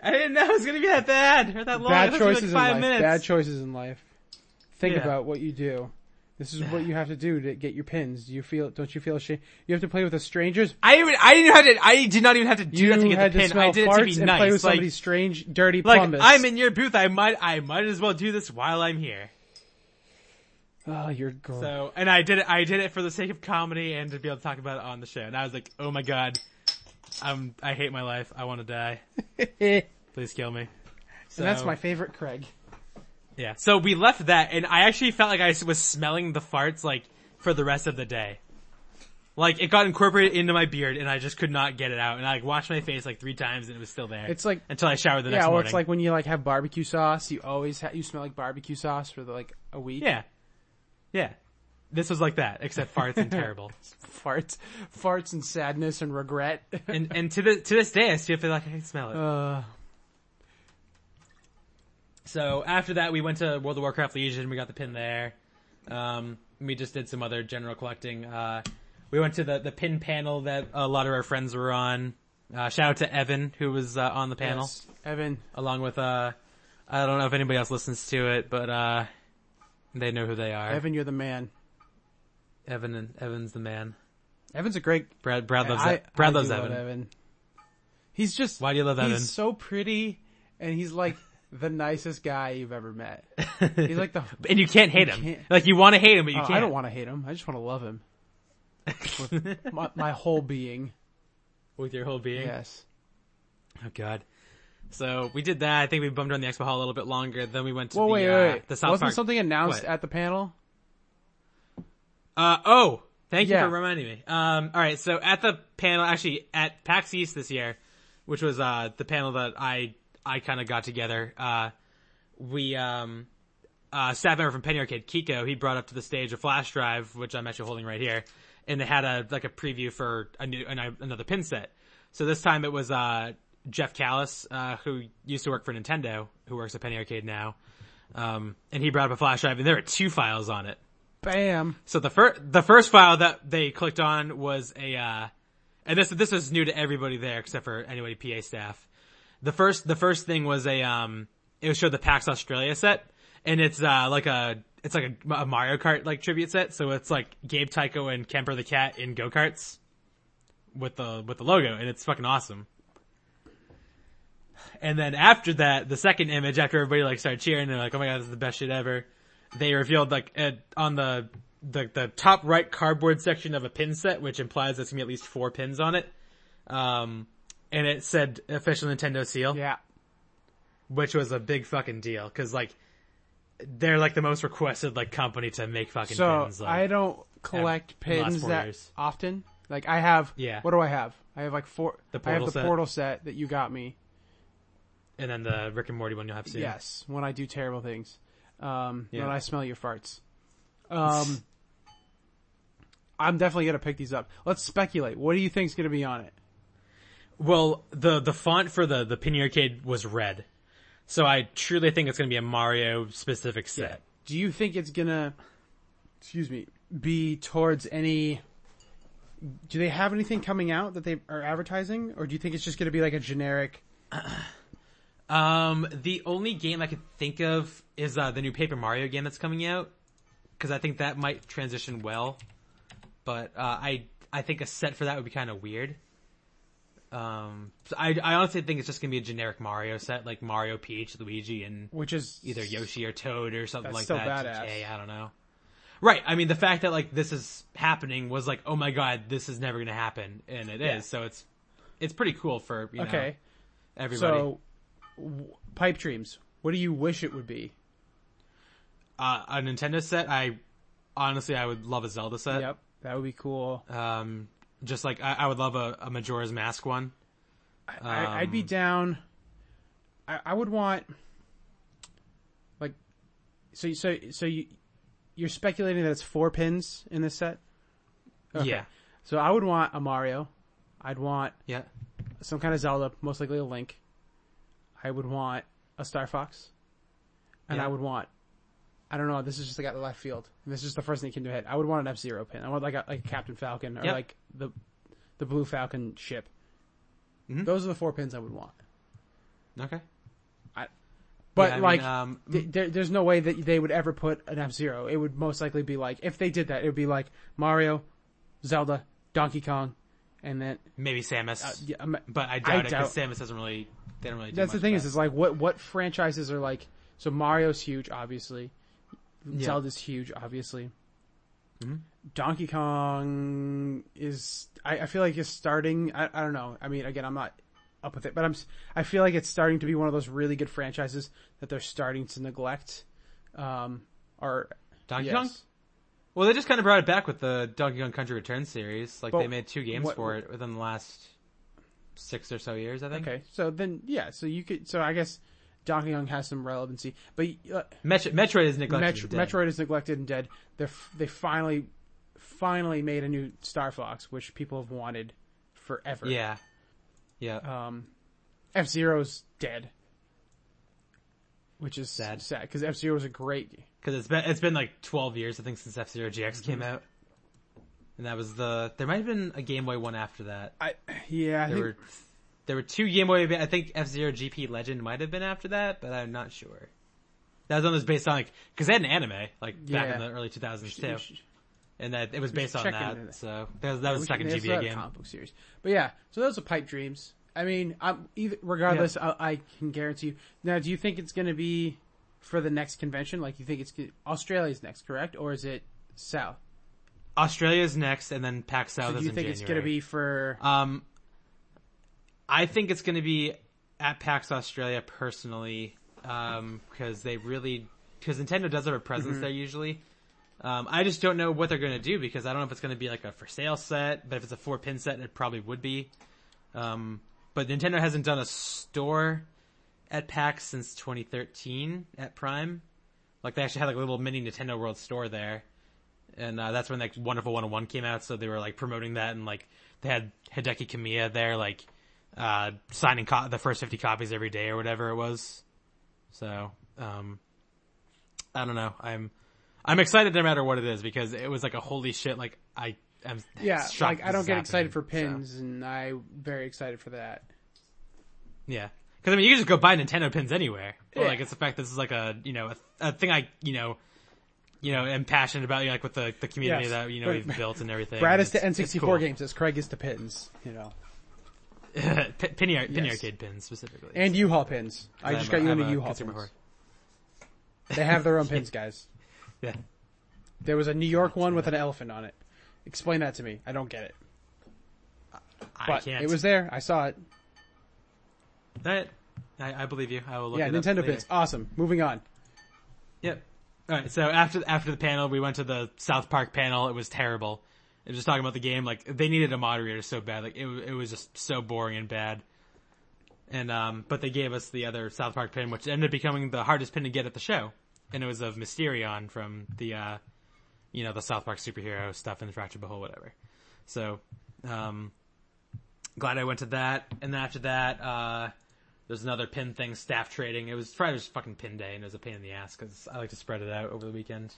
I didn't know it was gonna be that bad or that long. bad It was gonna be choices like in life. minutes. Bad choices in life. Think Yeah. about what you do. This is what you have to do to get your pins. Do you feel? Don't you feel ashamed? You have to play with a strangers. I even I didn't have to. I did not even have to do You that to get the pin. I did it to be nice. play with like, somebody's strange, dirty like plumbus. I'm in your booth. I might I might as well do this while I'm here. Oh, you're gross. So and I did it. I did it for the sake of comedy and to be able to talk about it on the show. And I was like, oh my god, I'm I hate my life. I want to die. <laughs> Please kill me. So, that's my favorite Craig. Yeah. So we left that, and I actually felt like I was smelling the farts like for the rest of the day. Like it got incorporated into my beard, and I just could not get it out. And I like, washed my face like three times, and it was still there. It's like until I showered the yeah, next or morning. Yeah, it's like when you like have barbecue sauce. You always ha- you smell like barbecue sauce for like a week. yeah, yeah. This was like that, except farts and <laughs> terrible. farts, farts, and sadness and regret. And and to the to this day, I still feel like I can smell it. uh, So after that, we went to World of Warcraft Legion. We got the pin there. Um, we just did some other general collecting. Uh, we went to the, the pin panel that a lot of our friends were on. Uh, shout out to Evan who was uh, on the panel, yes. Evan. along with uh, I don't know if anybody else listens to it, but uh, they know who they are. Evan, you're the man. Evan and Evan's the man. Evan's a great. Brad Brad loves I. Brad I loves Evan. love Evan. He's just Why do you love He's Evan? He's so pretty, and he's like the nicest guy you've ever met. <laughs> He's like the. and you can't hate him. can't- Like you want to hate him, but you Oh, can't. I don't want to hate him. I just want to love him with <laughs> my, my whole being. with your whole being. Yes. Oh god. So we did that. I think we bummed around the expo hall a little bit longer. Then we went to Well, the, wait, uh, wait, the South Wasn't Park. something announced What? at the panel? Uh oh, thank you for reminding me. Um, all right, so at the panel, actually at PAX East this year, which was uh the panel that I I kind of got together. Uh, we um uh staff member from Penny Arcade, Kiko, he brought up to the stage a flash drive, which I'm actually holding right here, and they had a like a preview for a new an, another pin set. So this time it was uh Jeff Kalles, uh, who used to work for Nintendo, who works at Penny Arcade now. Um, and he brought up a flash drive, and there are two files on it. Bam. So the first the first file that they clicked on was a uh, and this this was new to everybody there except for anybody PA staff. The first the first thing was a um it was showed the PAX Australia set and it's uh like a it's like a, a Mario Kart like tribute set so it's like Gabe Tycho and Kemper the cat in go karts with the with the logo and it's fucking awesome. And then after that, the second image, after everybody like started cheering, they're like, "Oh my god, this is the best shit ever." They revealed like at, on the, the the top right cardboard section of a pin set, which implies there's gonna be at least four pins on it. Um, and it said official Nintendo seal, Yeah. which was a big fucking deal because like they're like the most requested like company to make fucking So pins. Like, I don't collect in the last pins that years. often. Like I have. Yeah. What do I have? I have like four. The I have portal the set. portal set that you got me. and then the Rick and Morty one you'll have soon. Yes. When I do terrible things. Um, Yeah. when I smell your farts. Um, <laughs> I'm definitely gonna pick these up. Let's speculate. What do you think's gonna be on it? Well, the the font for the the Penny Arcade was red, so I truly think it's going to be a Mario specific set. Do you think it's gonna, excuse me, be towards any? Do they have anything coming out that they are advertising, or do you think it's just gonna be like a generic? <clears throat> Um, the only game I could think of is uh, the new Paper Mario game that's coming out, because I think that might transition well. But uh, I I think a set for that would be kind of weird. Um, so I I honestly think it's just gonna be a generic Mario set, like Mario, Peach, Luigi, and Which is either Yoshi or Toad or something like still that. badass. GTA, I don't know. Right. I mean, the fact that like this is happening was like, oh my god, this is never going to happen, and it is. Yeah. So it's it's pretty cool for you know Okay, everybody. so w- pipe dreams. What do you wish it would be? uh, a Nintendo set, I honestly I would love a Zelda set. Yep, that would be cool. Um, just like I, I would love a, a Majora's Mask one. I, I'd be Um, down. I, I would want like so. So so you you're speculating that it's four pins in this set. Okay. Yeah. So I would want a Mario. I'd want Yeah. some kind of Zelda, most likely a Link. I would want a Star Fox, and Yeah. I would want. I don't know. This is just like out of left field. This is the first thing that came to my head. I would want an F Zero pin. I want like a, like a Captain Falcon or Yep. like the the Blue Falcon ship. Mhm. Those are the four pins I would want. Okay. But Yeah, I mean, like, um, th- there, there's no way that they would ever put an F Zero. It would most likely be like if they did that, it would be like Mario, Zelda, Donkey Kong, and then maybe Samus, uh, yeah, I'm- but I I doubt it because Samus doesn't really. They don't really. Do that's the thing is, is like what what franchises are like. So Mario's huge, obviously. Yeah. Zelda's huge, obviously. Mhm. Donkey Kong is. I, I feel like it's starting. I, I don't know. I mean, again, I'm not up with it, but I'm. I feel like it's starting to be one of those really good franchises that they're starting to neglect. Um, or Donkey yes. Kong. Well, they just kind of brought it back with the Donkey Kong Country Returns series. Like But they made two games what- for it within the last six or so years, I think. Okay, so then yeah, so you could. So I guess Donkey Kong has some relevancy, but uh, Metro- Metroid is neglected. Metro- and dead. Metroid is neglected and dead. They they finally finally made a new Star Fox, which people have wanted forever. Yeah. Yeah. Um, F Zero's dead, which is Sad. sad because F Zero was a great. Because it's been it's been like twelve years, I think, since F Zero GX came Mm-hmm. out, and that was the. There might have been a Game Boy one after that. I yeah, I think, were there were two Game Boy. I think F Zero GP Legend might have been after that, but I'm not sure. That was was based on like because they had an anime like back in the early 2000s we too, should- and that it was based on that. that. So that was that was the second GBA game. comic book series. But yeah, so those are pipe dreams. I mean, I'm, either, regardless, I, I can guarantee you. Now, do you think it's going to be for the next convention? Like, you think it's Australia's next, correct, or is it South? Australia's next, and then PAX South So do you in think it's going to be for? Um, I think it's going to be at PAX Australia personally, because they really because Nintendo does have a presence Mm-hmm. there usually. Um, I just don't know what they're going to do because I don't know if it's going to be like a for sale set, but if it's a four pin set, it probably would be. Um, but Nintendo hasn't done a store at PAX since 2013 at Prime. Like they actually had like a little mini Nintendo World store there, and uh, that's when like Wonderful 101 came out. So they were like promoting that, and like they had Hideki Kamiya there, like uh, signing co- the first 50 copies every day or whatever it was. So um, I don't know. I'm I'm excited no matter what it is because it was like a holy shit. Like I am yeah, shocked like I don't get excited for so. pins, and I'm very excited for that. Yeah. Cause I mean, you can just go buy Nintendo pins anywhere. Yeah. Like, it's the fact this is like a, you know, a, a thing I, you know, you know, am passionate about, you know, like with the, the community Yes. that, you know, we've <laughs> built and everything. Brad is to N64 cool. games as Craig is to pins, you know, <laughs> P- Penny, ar- Penny Yes. arcade pins specifically. and U-Haul pins. I I'm just a- got you I'm into U-Haul pins. whore. They have their own <laughs> pins, guys. Yeah. There was a New York one with an elephant on it. Explain that to me. I don't get it. I But can't. it was there. I saw it. That, I, I believe you. I will look yeah, it up Nintendo pins. Awesome. Moving on. Yep. All right. So after after the panel, we went to the South Park panel. It was terrible. Just talking about the game. Like they needed a moderator so bad. Like it it was just so boring and bad. And um, but they gave us the other South Park pin, which ended up becoming the hardest pin to get at the show, and it was of Mysterion from the uh, you know, the South Park superhero stuff in the Fractured But Whole, whatever. So, um, glad I went to that. And then after that, uh, there's another pin thing, staff trading. It was Friday was fucking pin day, and it was a pain in the ass because I like to spread it out over the weekend.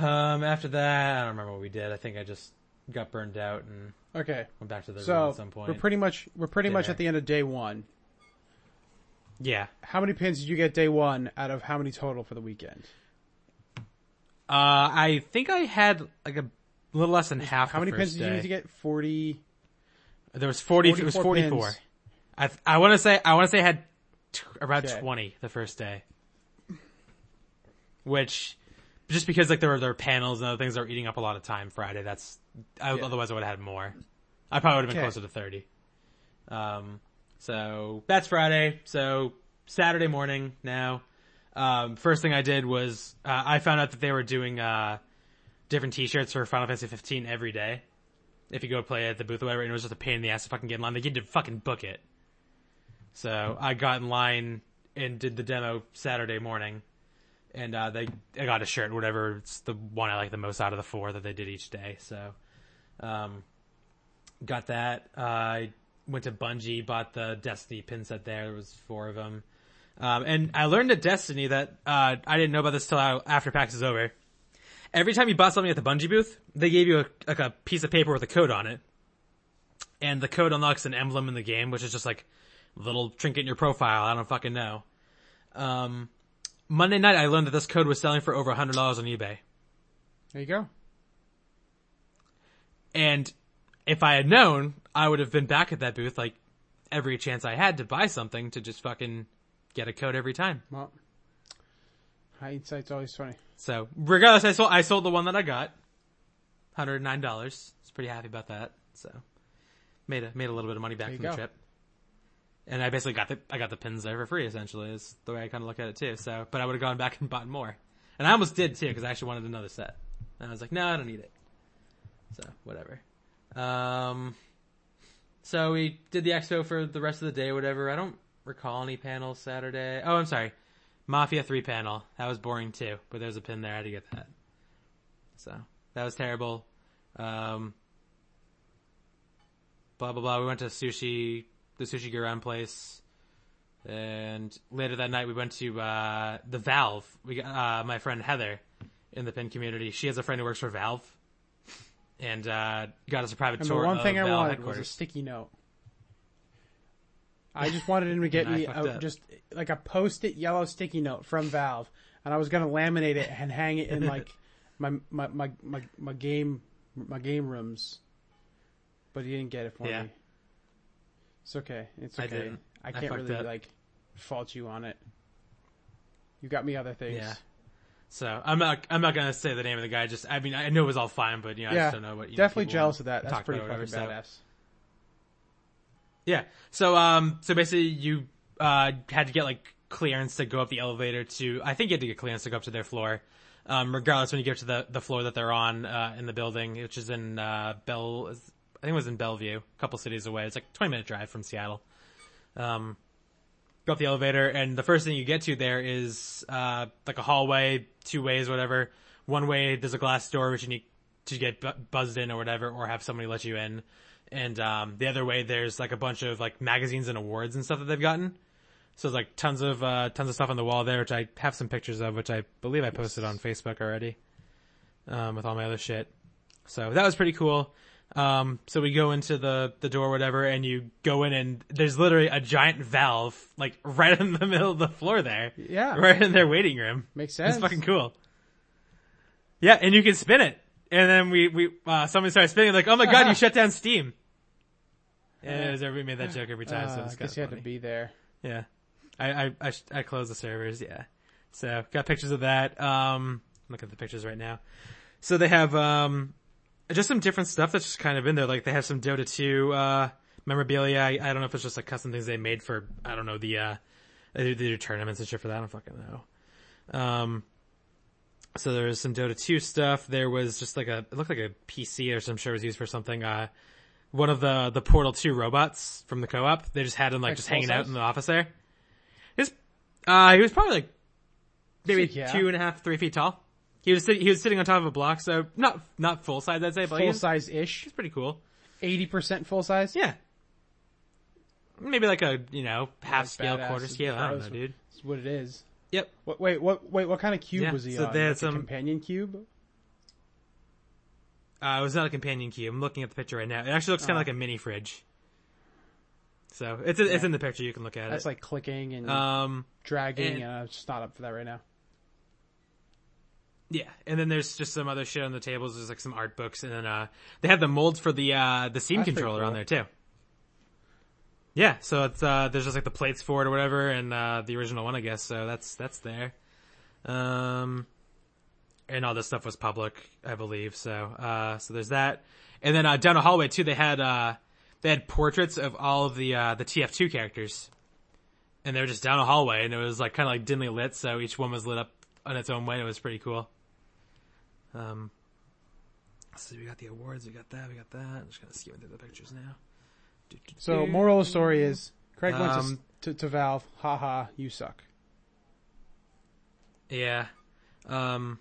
Um, after that, I don't remember what we did. I think I just got burned out and Okay. went back to the room So at some point. we're pretty much we're pretty much Dinner. at the end of day one. yeah. How many pins did you get day one out of how many total for the weekend? Uh, I think I had like a little less than half. How the many pins first did you need to get? Forty. There was forty. It was 44 forty-four. pins. I I want to say I want to say I had t- around Okay. twenty the first day, which just because like there were there were panels and other things that were eating up a lot of time Friday. That's I, Yeah. otherwise I would have had more. I probably would have been Okay. closer to thirty. Um, so that's Friday. So Saturday morning now. Um, first thing I did was uh, I found out that they were doing uh, different T-shirts for Final Fantasy 15 every day. If you go play at the booth or whatever, and it was just a pain in the ass to fucking get in line. They get to fucking book it. So I got in line and did the demo Saturday morning, and uh, they I got a shirt, whatever. It's the one I like the most out of the four that they did each day. So, um, got that. Uh, I went to Bungie, bought the Destiny pin set there. There was four of them. Um, and I learned at Destiny that uh, I didn't know about this till after PAX is over. Every time you bought something at the Bungie booth, they gave you a, like a piece of paper with a code on it, and the code unlocks an emblem in the game, which is just like a little trinket in your profile. I don't fucking know. Um, Monday night, I learned that this code was selling for over hundred dollars on eBay, There you go. and if I had known, I would have been back at that booth like every chance I had to buy something to just fucking get a code every time. Well, hindsight's always funny. So regardless, I sold I sold the one that I got, hundred nine dollars. I was pretty happy about that. So made a made a little bit of money back from the trip. And I basically got the I got the pins there for free. Essentially, is the way I kind of look at it too. So, but I would have gone back and bought more, and I almost did too because I actually wanted another set. And I was like, no, I don't need it. So whatever. Um. So we did the expo for the rest of the day, whatever. I don't recall any panels Saturday. Oh, I'm sorry. Mafia 3 panel. That was boring too, but there's a pin there. I had to get that. So, that was terrible. Um, blah, blah, blah. We went to sushi, the Sushi Garan place. And later that night we went to, uh, the Valve. We got, uh, my friend Heather in the pin community. She has a friend who works for Valve. And, uh, got us a private And the tour one of thing I Valve wanted was a sticky note. I just wanted him to get me a, just like a post-it yellow sticky note from Valve, and I was gonna laminate it and hang it in <laughs> like my my my my, my game my game rooms, but he didn't get it for Yeah. me. It's okay. It's I okay. didn't. I I can't fucked really up. like fault you on it. You got me other things. Yeah. So I'm not I'm not gonna say the name of the guy. Just I mean I know it was all fine, but you know I Yeah, just don't know what. You know, Definitely people jealous of that. That's pretty fucking whatever, badass. Yeah. So um so basically you uh had to get like clearance to go up the elevator to I think you had to get clearance to go up to their floor. Um regardless when you get to the the floor that they're on uh in the building, which is in uh Bell I think it was in Bellevue, a couple cities away. It's like a 20 minute drive from Seattle. Um go up the elevator and the first thing you get to there is uh like a hallway, two ways whatever. One way there's a glass door which you need to get bu- buzzed in or whatever or have somebody let you in. And um the other way there's like a bunch of like magazines and awards and stuff that they've gotten. So there's like tons of uh tons of stuff on the wall there which I have some pictures of which I believe I posted on Facebook already. Um with all my other shit. So that was pretty cool. Um, so we go into the, the door, whatever, and you go in and there's literally a giant valve, like right in the middle of the floor there. Yeah. Right in their waiting room. Makes sense. It's fucking cool. Yeah, and you can spin it. And then we, we, uh, somebody started spinning like, oh my god, you <laughs> shut down Steam. And it was, everybody made that joke every time, so Uh, it's I kind guess you of had to be there. Yeah. I, I, I, sh- I closed the servers, yeah. So, got pictures of that. Um, look at the pictures right now. So they have, um, just some different stuff that's just kind of in there. Like they have some Dota 2, uh, memorabilia. I, I don't know if it's just like custom things they made for, I don't know, the, uh, they do, they do tournaments and shit for that. I don't fucking know. Um, so there was some Dota 2 stuff. There was just like a, it looked like a PC or some sure was used for something. Uh, one of the, the Portal 2 robots from the co-op, they just had him like, Like just hanging out in the office there. His, uh, he was probably like, maybe Yeah. two and a half, three feet tall. He was sit- he was sitting on top of a block, so not, not full size, I'd say, but Full size ish. he's pretty cool. 80% full size? Yeah. Maybe like a, you know, half scale, badass quarter scale, I don't know, dude. That's what it is. Yep. What, wait, what, wait, what kind of cube Yeah, was he so on? they had Like a some- companion cube? Uh, it was not a companion cube. I'm looking at the picture right now. It actually looks kind of like a mini fridge. So it's it's Yeah. in the picture. You can look at That's it. That's like clicking and um, dragging, and- and I'm just not up for that right now. Yeah, and then there's just some other shit on the tables. There's like some art books, and then uh, they have the molds for the uh the Steam That's controller on there too. Yeah, so it's uh there's just like the plates for it or whatever, and uh the original one, I guess. So that's that's there. Um, and all this stuff was public, I believe. So uh, so there's that, and then uh, down the hallway too, they had uh they had portraits of all of the uh the TF2 characters, and they were just down a hallway, and it was like kind of like dimly lit, so each one was lit up on its own way. and It was pretty cool. Um, so we got the awards, we got that, we got that. I'm just gonna skim through the pictures now. So, moral of the story is Craig went to, Um, to, to Valve. Haha, you suck. Yeah. Um,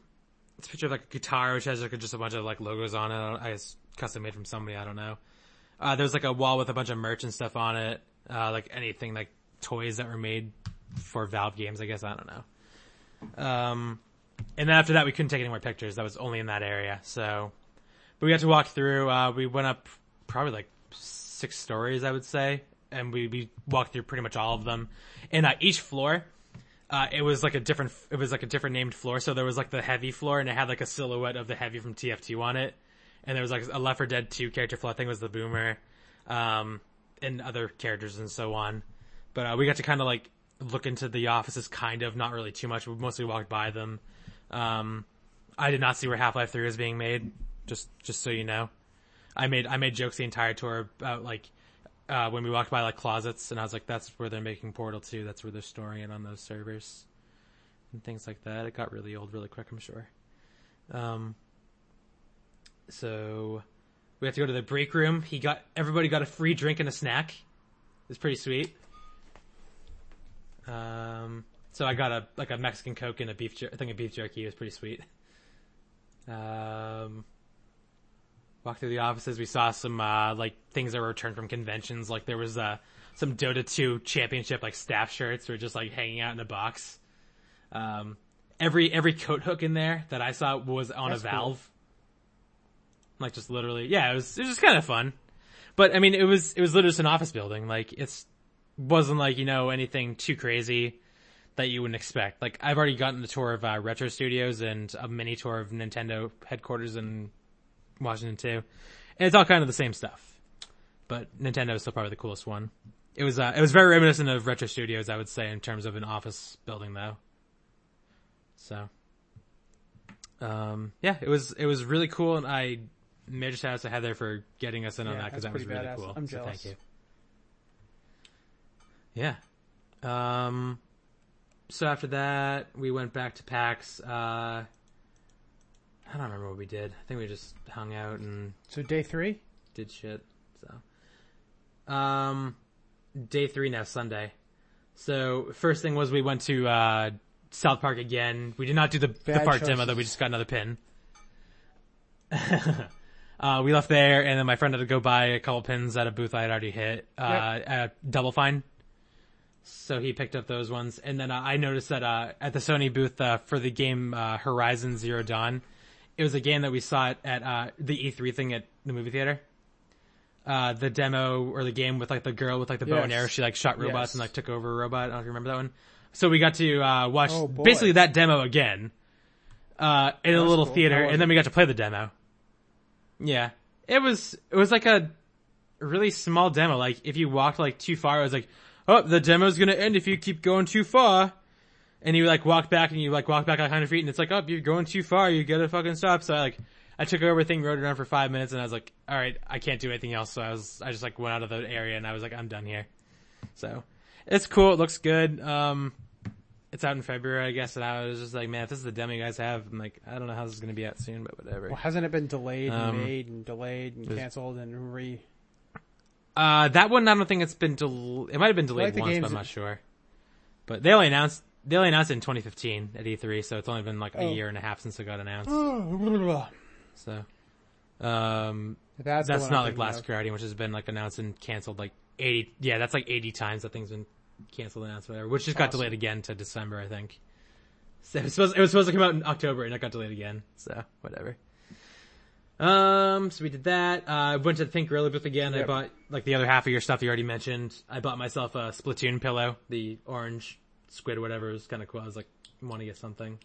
it's a picture of like a guitar which has like just a bunch of like logos on it. I don't- I guess custom made from somebody. I don't know. Uh, there's like a wall with a bunch of merch and stuff on it. Uh, like anything like toys that were made for Valve games. I guess I don't know. Um, and then after that we couldn't take any more pictures. That was only in that area. So, but we got to walk through. Uh, we went up probably like six stories, I would say, and we we walked through pretty much all of them. And uh, each floor uh, it was like a different, it was like a different named floor. So there was like the heavy floor and it had like a silhouette of the heavy from TF2 on it. And there was like a Left 4 Dead 2 character floor. I think it was the boomer, um, and other characters and so on. But, uh, we got to kind of like look into the offices kind of, not really too much. We mostly walked by them. Um, I did not see where Half-Life 3 was being made. Just, just so you know. I made, I made jokes the entire tour about like, uh, when we walked by like closets, and I was like, "That's where they're making Portal 2. That's where they're storing it on those servers, and things like that." It got really old really quick, I'm sure. Um, so we have to go to the break room. He got everybody got a free drink and a snack. It's pretty sweet. Um, so I got a like a Mexican Coke and a beef jer- I think a beef jerky. It was pretty sweet. Um, walked through the offices. We saw some uh, like things that were returned from conventions. Like there was uh, some Dota 2 championship like staff shirts were just like hanging out in a box. Um, every every coat hook in there that I saw was on That's a cool. valve. Like just literally, yeah, it was it was just kind of fun. But I mean, it was it was literally just an office building. Like it's wasn't like you know anything too crazy that you wouldn't expect. Like I've already gotten the tour of uh, Retro Studios and a mini tour of Nintendo headquarters in Washington too, and it's all kind of the same stuff. But Nintendo is still probably the coolest one. it was uh, it was very reminiscent of Retro Studios, I would say, in terms of an office building, though. So, um, yeah, it was it was really cool, and I major shout out to Heather for getting us in on that because that was really badass. cool. I'm so jealous. thank you. Yeah. Um. So after that, we went back to PAX. Uh, I don't remember what we did. I think we just hung out and So day three. did shit. So, um, day three now Sunday. So first thing was we went to uh, South Park again. We did not do the, the Bad park demo though. We just got another pin. <laughs> uh, we left there, and then my friend had to go buy a couple pins at a booth I had already hit uh, at Double Fine. So he picked up those ones, and then uh, I noticed that uh, at the Sony booth uh, for the game uh, Horizon Zero Dawn, it was a game that we saw it at uh, the E3 thing at the movie theater. Uh, the demo or the game with like the girl with like the bow and arrow, she like shot robots Yes. and like took over a robot. I don't know if you remember that one. So we got to uh, watch Oh, basically that demo again uh, in a little cool. theater, and then we got to play the demo. Yeah, it was it was like a really small demo. Like if you walked like too far, it was like, oh, the demo's gonna end if you keep going too far. And you like walk back and you like walk back like 100 feet and it's like, oh, you're going too far. You gotta fucking stop. So I like, I took over everything, rode around for five minutes and I was like, all right, I can't do anything else. So I was, I just like went out of the area and I was like, I'm done here. So it's cool. It looks good. Um, it's out in February, I guess. And I was just like, man, if this is the demo you guys have, I'm like, I don't know how this is gonna be out soon, but whatever. Well, hasn't it been delayed and Um, made and delayed and canceled and re? Uh, that one, I don't think it's been del- it might have been delayed like once, but I'm not sure. But they only announced, they only announced it in 2015 at E3, so it's only been like a Oh. year and a half since it got announced. <sighs> So, um, the that's not like Last. Guardian, which has been like announced and canceled like 80, yeah, that's like 80 times that thing's been canceled announced, whatever, which just got delayed again to December, I think. So it was supposed, it was supposed to come out in October and it got delayed again, so whatever. Um, so we did that. Uh, I went to the Pink Gorilla booth again. I bought like the other half of your stuff you already mentioned. I bought myself a Splatoon pillow, the orange squid or whatever. It was kind of cool. I was like, want to get something.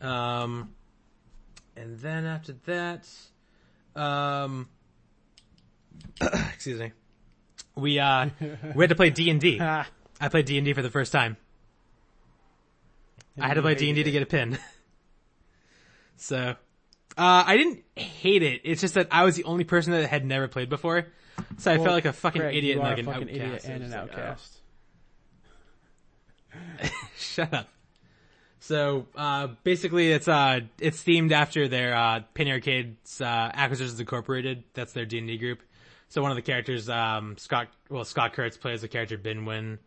Um, and then after that, um, <coughs> excuse me, we uh we had to play D and D. <laughs> I played D and D for the first time. I had to play D and D to get a pin. <laughs> so, uh, I didn't hate it. It's just that I was the only person that had never played before, so I Well, felt like a fucking Greg, idiot and like an outcast. and an like, oh. outcast. <laughs> Shut up. So uh, basically, it's uh, it's themed after their uh, Penny Arcade's uh, Acquisitions Incorporated. That's their D and D group. So one of the characters, um, Scott, well, Scott Kurtz plays the character Binwin,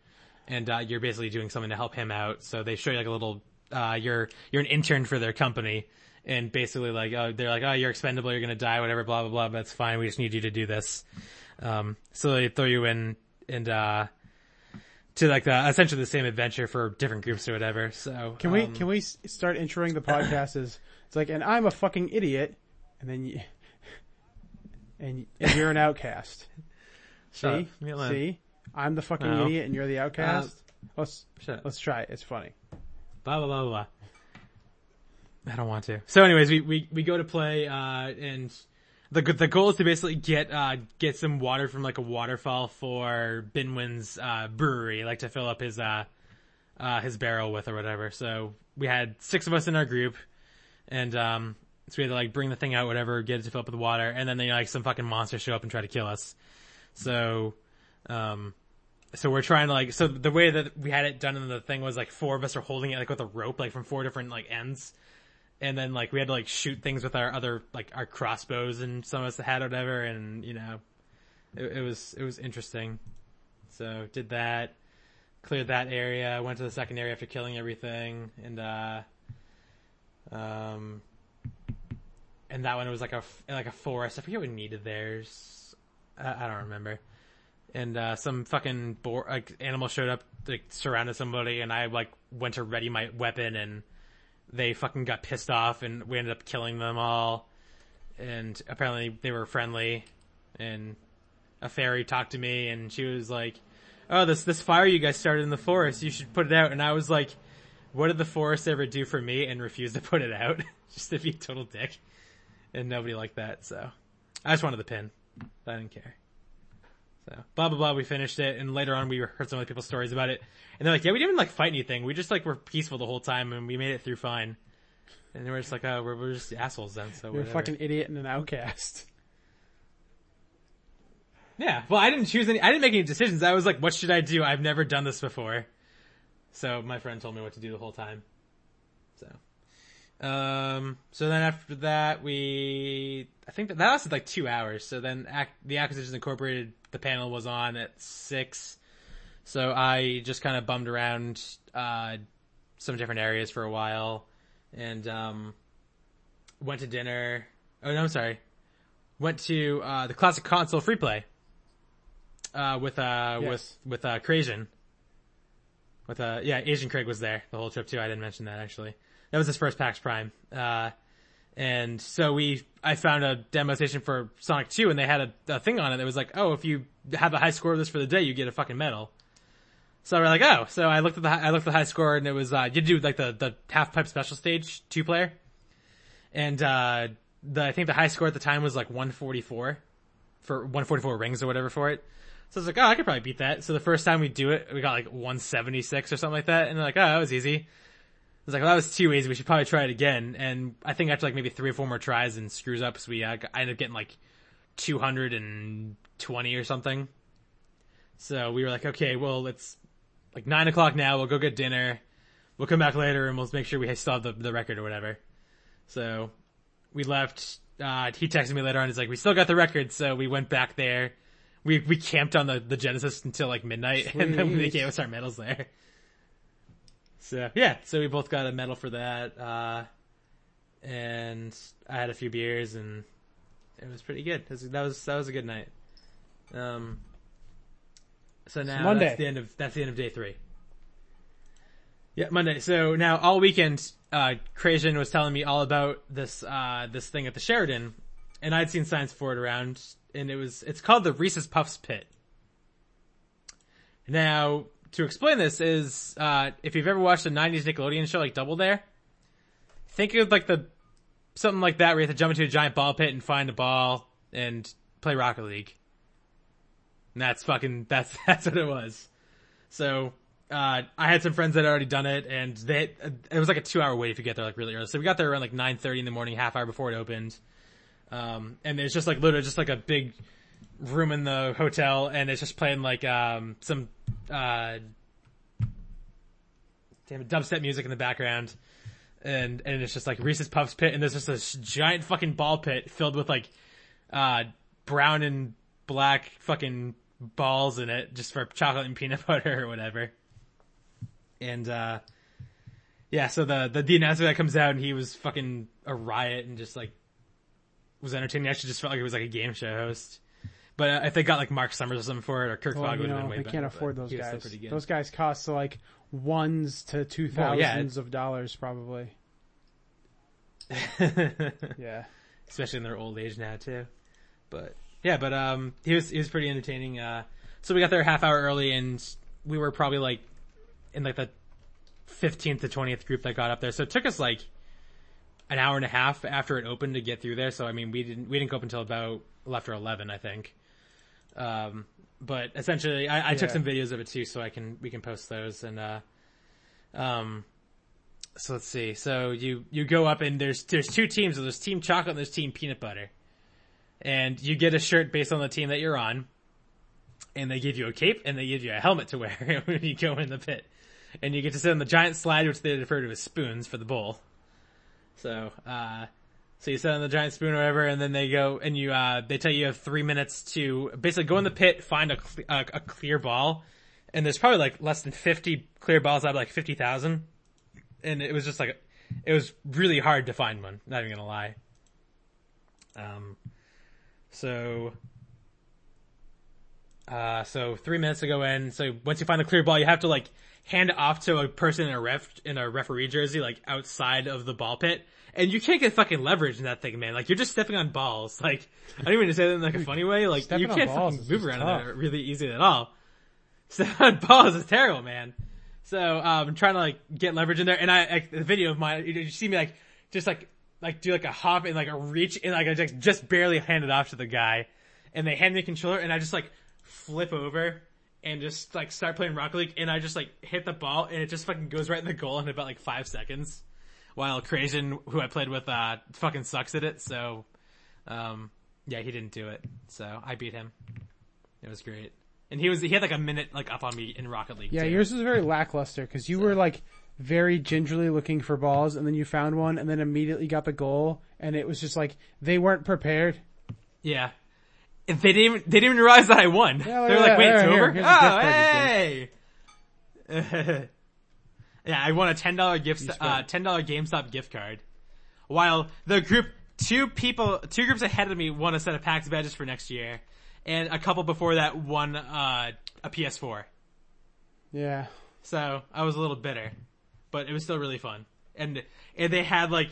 and uh, you're basically doing something to help him out. So they show you like a little, uh, you're you're an intern for their company, and basically like, oh, they're like, oh, you're expendable, you're gonna die, whatever, blah blah blah. But it's fine. We just need you to do this. Um, so they throw you in and uh, to like the essentially the same adventure for different groups or whatever. So Can we um, can we start introing the podcast as it's like, and I'm a fucking idiot, and then you, and, and you're an <laughs> outcast. See, see, I'm the fucking No. idiot, and you're the outcast. let's Shut let's try it. It's funny. blah blah blah blah. I don't want to. So, anyways, we we, we go to play, uh, and the the goal is to basically get uh get some water from like a waterfall for Binwin's uh brewery, like to fill up his uh uh his barrel with or whatever. So we had six of us in our group, and um so we had to like bring the thing out, whatever, get it to fill up with water, and then they like some fucking monsters show up and try to kill us. So, um, so we're trying to like so the way that we had it done in the thing was like four of us are holding it like with a rope like from four different like ends and then like we had to like shoot things with our other like our crossbows and some of us had whatever and you know it, it was it was interesting. So did that cleared that area went to the second area after killing everything and uh um and that one was like a like a forest. I forget what needed there's I, I don't remember. And uh, some fucking boar like animal showed up, like surrounded somebody, and I like went to ready my weapon, and they fucking got pissed off, and we ended up killing them all. And apparently they were friendly, and a fairy talked to me, and she was like, "Oh, this this fire you guys started in the forest, you should put it out." And I was like, "What did the forest ever do for me?" And refused to <laughs> put it out, <laughs> just to be a total dick. And nobody liked that, so I just wanted the pin. I didn't care. So blah blah blah. We finished it, and later on we heard some other people's stories about it, and they're like, "Yeah, we didn't even like fight anything. We just like were peaceful the whole time, and we made it through fine." And they were just like, "Oh, we're, we're just assholes then." So You're a fucking idiot and an outcast. Yeah, well, I didn't choose any. I didn't make any decisions. I was like, "What should I do? I've never done this before." So my friend told me what to do the whole time. So, um, so then after that, we I think that, that lasted like two hours. So then Ac- the Acquisitions Incorporated the panel was on at six. So I just kind of bummed around uh, some different areas for a while, and um, went to dinner. Oh no, I'm sorry. Went to uh, the Classic Console Free Play uh, with uh Yes. with with uh Crasian. With uh yeah, Asian Craig was there the whole trip too. I didn't mention that actually. That was his first PAX Prime. Uh and so we I found a demo station for Sonic 2 and they had a, a thing on it that was like, "Oh, if you have a high score of this for the day, you get a fucking medal." So we're like, "Oh." So I looked at the I looked at the high score and it was uh you do like the the half pipe special stage two player. And uh the I think the high score at the time was like 144 for 144 rings or whatever for it. So I was like, oh, I could probably beat that. So the first time we do it, we got like 176 or something like that. And they're like, oh, that was easy. I was like, well, that was too easy. We should probably try it again. And I think after like maybe three or four more tries and screws up, so we uh, I ended up getting like 220 or something. So we were like, okay, well, it's like nine o'clock now. We'll go get dinner. We'll come back later and we'll make sure we still have the, the record or whatever. So we left. Uh, he texted me later on. He's like, we still got the record. So we went back there. We, we camped on the, the Genesis until like midnight <laughs> and then they Sweet. gave us our medals there. So yeah, so we both got a medal for that. Uh, and I had a few beers and it was pretty good. It was- that was, that was a good night. Um, so now Monday. that's the end of, that's the end of day three. Yeah, Monday. So now all weekend, uh, Crasian was telling me all about this, uh, this thing at the Sheraton, and I'd seen signs for it around, and it was, it's called the Reese's Puffs Pit. Now, to explain this is, uh, if you've ever watched a 90s Nickelodeon show like Double Dare, think of like the, something like that where you have to jump into a giant ball pit and find a ball and play Rocket League. And that's fucking, <laughs> that's, that's what it was. So, uh, I had some friends that had already done it and they, it was like a two hour wait if you get there like really early. So we got there around like 9.30 in the morning, half hour before it opened. Um, and it's just like literally just like a big room in the hotel and it's just playing like, um, some, uh, damn it, dubstep music in the background. And, and it's just like Reese's Puffs pit and there's just this giant fucking ball pit filled with like, uh, brown and black fucking balls in it just for chocolate and peanut <laughs> butter or whatever. And, uh, yeah, so the, the, the announcer that comes out and he was fucking a riot and just like, was entertaining. I actually just felt like it was like a game show host. But if they got like Mark Summers or something for it or Kirk Well, Fogg would have been way they better. can't afford those he was still guys. Those guys cost like ones to two thousands Well, yeah. of dollars probably. <laughs> Yeah. especially in their old age now too. But yeah, but um, he was he was pretty entertaining. Uh, so we got there a half hour early, and we were probably like in like the fifteenth to twentieth group that got up there. So it took us like an hour and a half after it opened to get through there. So I mean, we didn't we didn't go up until about after eleven, I think. Um, but essentially, I, I took some videos of it too, so I can we can post those and uh, um. So let's see. So you you go up and there's there's two teams. So there's Team Chocolate and there's Team Peanut Butter, and you get a shirt based on the team that you're on, and they give you a cape and they give you a helmet to wear <laughs> when you go in the pit, and you get to sit on the giant slide, which they refer to as spoons for the bowl. So uh, so you sit on the giant spoon or whatever, and then they go and you uh they tell you you have three minutes to basically go in the pit, find a cle- a, a clear ball, and there's probably like less than fifty clear balls out of like fifty thousand and it was just like it was really hard to find one. Not even gonna lie. Um, so, uh, so three minutes to go in. So once you find the clear ball, you have to like hand it off to a person in a ref in a referee jersey, like outside of the ball pit. And you can't get fucking leverage in that thing, man. Like you're just stepping on balls. <laughs> Like I don't even say that in like a funny way. Like Stepping you can't fucking move around in there really easy at all. <laughs> Stepping on balls is terrible, man. So um, I'm trying to like get leverage in there, and I like, the video of mine. You, you see me like just like like do like a hop and like a reach, and like I just just barely hand it off to the guy, and they hand me a controller, and I just like flip over and just like start playing Rocket League, and I just like hit the ball, and it just fucking goes right in the goal in about like five seconds. While Crazian, who I played with, uh, fucking sucks at it. So, um, yeah, he didn't do it. So I beat him. It was great, and he was he had like a minute like up on me in Rocket League. Yeah, too. yours was very lackluster because you were like very gingerly looking for balls, and then you found one, and then immediately got the goal, and it was just like they weren't prepared. Yeah. And they didn't even, they didn't even realize that I won. Yeah, look they were at like, wait, it's here, over? oh, hey! <laughs> yeah, I won a $10 gift, uh, $10 GameStop gift card. While the group, two people, two groups ahead of me won a set of PAX badges for next year. And a couple before that won, uh, a PS4. Yeah, So I was a little bitter, but it was still really fun. And and they had like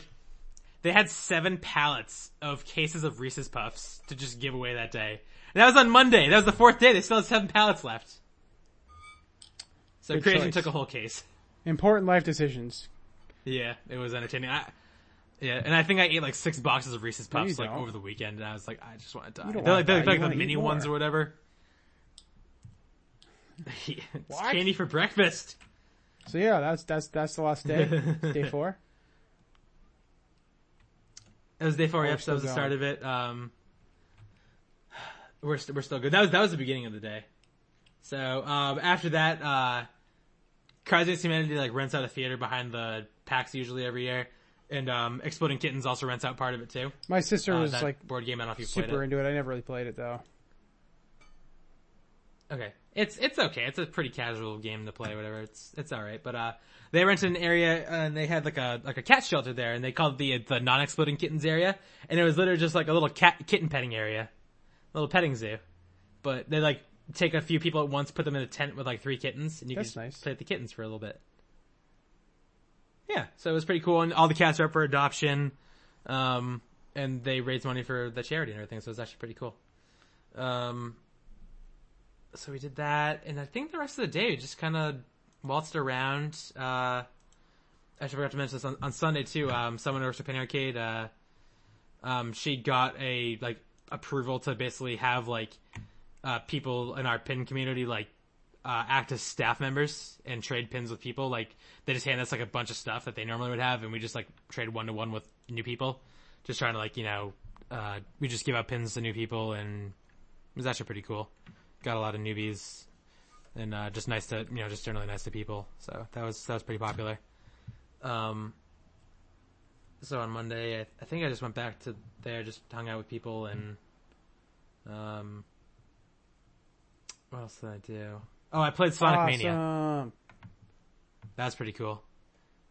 they had seven pallets of cases of Reese's Puffs to just give away that day. And that was on Monday. That was the fourth day. They still had seven pallets left. So Good Creation choice. took a whole case. Important life decisions. Yeah, it was entertaining. I, yeah, and I think I ate like six boxes of Reese's Puffs like don't. over the weekend, and I was like, I just want to die. They're like, they're like, the mini ones or whatever. <laughs> it's What? candy for breakfast. So yeah, that's that's that's the last day, <laughs> day four. It was day four. Oh, Yep, that was the start of it. Um, we're st- we're still good. That was that was the beginning of the day. So um, after that, uh, Cards Against Humanity like rents out a theater behind the PAX usually every year, and um, Exploding Kittens also rents out part of it too. My sister Uh, was like board game. I don't know if you super it. into it. I never really played it though. Okay, it's it's okay. It's a pretty casual game to play. Whatever. It's it's all right. But uh, they rented an area and they had like a like a cat shelter there, and they called it the the non exploding kittens area, and it was literally just like a little cat kitten petting area, little petting zoo. But they like take a few people at once, put them in a tent with like three kittens, and you That's can nice. play with the kittens for a little bit. Yeah, so it was pretty cool, and all the cats are up for adoption, um, and they raise money for the charity and everything, so it was actually pretty cool. Um, so we did that, and I think the rest of the day we just kind of waltzed around. Uh, I actually forgot to mention this on, on Sunday too. Um, someone works for Penny Arcade, uh, um, she got a like approval to basically have like uh, people in our pin community like uh, act as staff members and trade pins with people. Like they just hand us like a bunch of stuff that they normally would have, and we just like trade one to one with new people. Just trying to like you know, uh, we just give out pins to new people, and it was actually pretty cool. Got a lot of newbies, and uh, just nice to you know, just generally nice to people. So that was that was pretty popular. Um, so on Monday, I, I think I just went back to there, just hung out with people, and um, what else did I do? Oh, I played Sonic Mania. Awesome. That was pretty cool.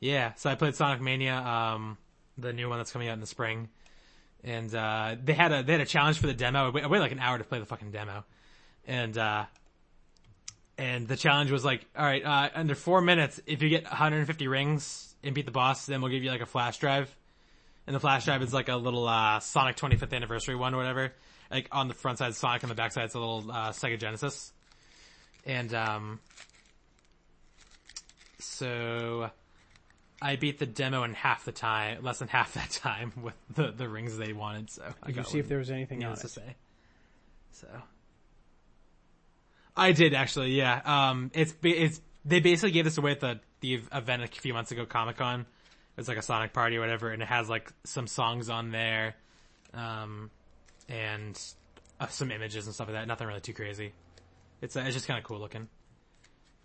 Yeah, so I played Sonic Mania, um, the new one that's coming out in the spring, and uh, they had a they had a challenge for the demo. I I waited like an hour to play the fucking demo, and uh, and the challenge was like, all right, uh, under four minutes, if you get 150 rings and beat the boss, then we'll give you like a flash drive, and the flash drive is like a little uh, Sonic 25th anniversary one or whatever. Like on the front side, Sonic, on the back side, it's a little uh, Sega Genesis, and um, so I beat the demo in half the time, less than half that time <laughs> with the, the rings they wanted. So I Did you see if there was anything Needless to say. So I did actually, yeah. Um, it's it's they basically gave this away at the the event a few months ago, Comic Con. It's like a Sonic party or whatever, and it has like some songs on there, um, and uh, some images and stuff like that. Nothing really too crazy. It's uh, it's just kind of cool looking.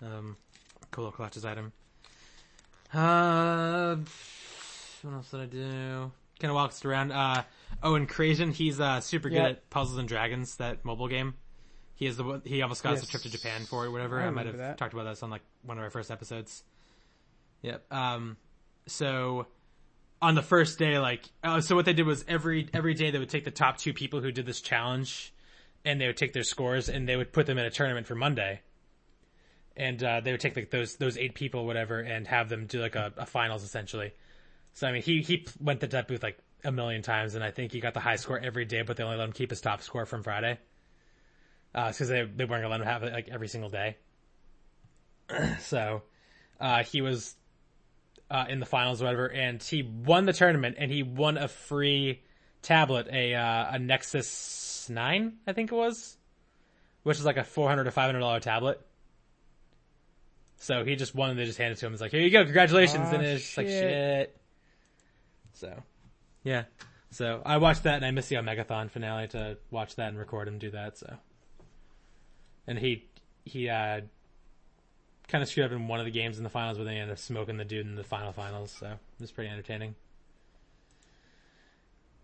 Um, cool little collector's item. Uh, what else did I do? Kind of walks around. Uh, oh, and Crazian, he's uh super good Yeah. at Puzzles and Dragons, that mobile game. He is the one- he almost got us a trip to Japan for it, whatever. I I, might have that. talked about this on like one of our first episodes. Yep. Um, so on the first day, like, uh, so what they did was every every day they would take the top two people who did this challenge, and they would take their scores and they would put them in a tournament for Monday. And uh, they would take like those those eight people, whatever, and have them do like a, a finals essentially. So I mean, he he went to that booth like a million times, and I think he got the high score every day, but they only let him keep his top score from Friday. Uh, because they they weren't gonna let him have it like every single day. <clears throat> so, uh, he was uh, in the finals, or whatever, and he won the tournament, and he won a free tablet, a uh, a Nexus Nine, I think it was, which is like a four hundred to five hundred dollar tablet. So he just wanted to just hand it to him. It's like, here you go, congratulations, Aw, and it's just like shit. shit. So, yeah. So I watched that, and I missed the Omegathon finale to watch that and record him do that. So, and he he uh kind of screwed up in one of the games in the finals, but then he ended up smoking the dude in the final finals. So it was pretty entertaining.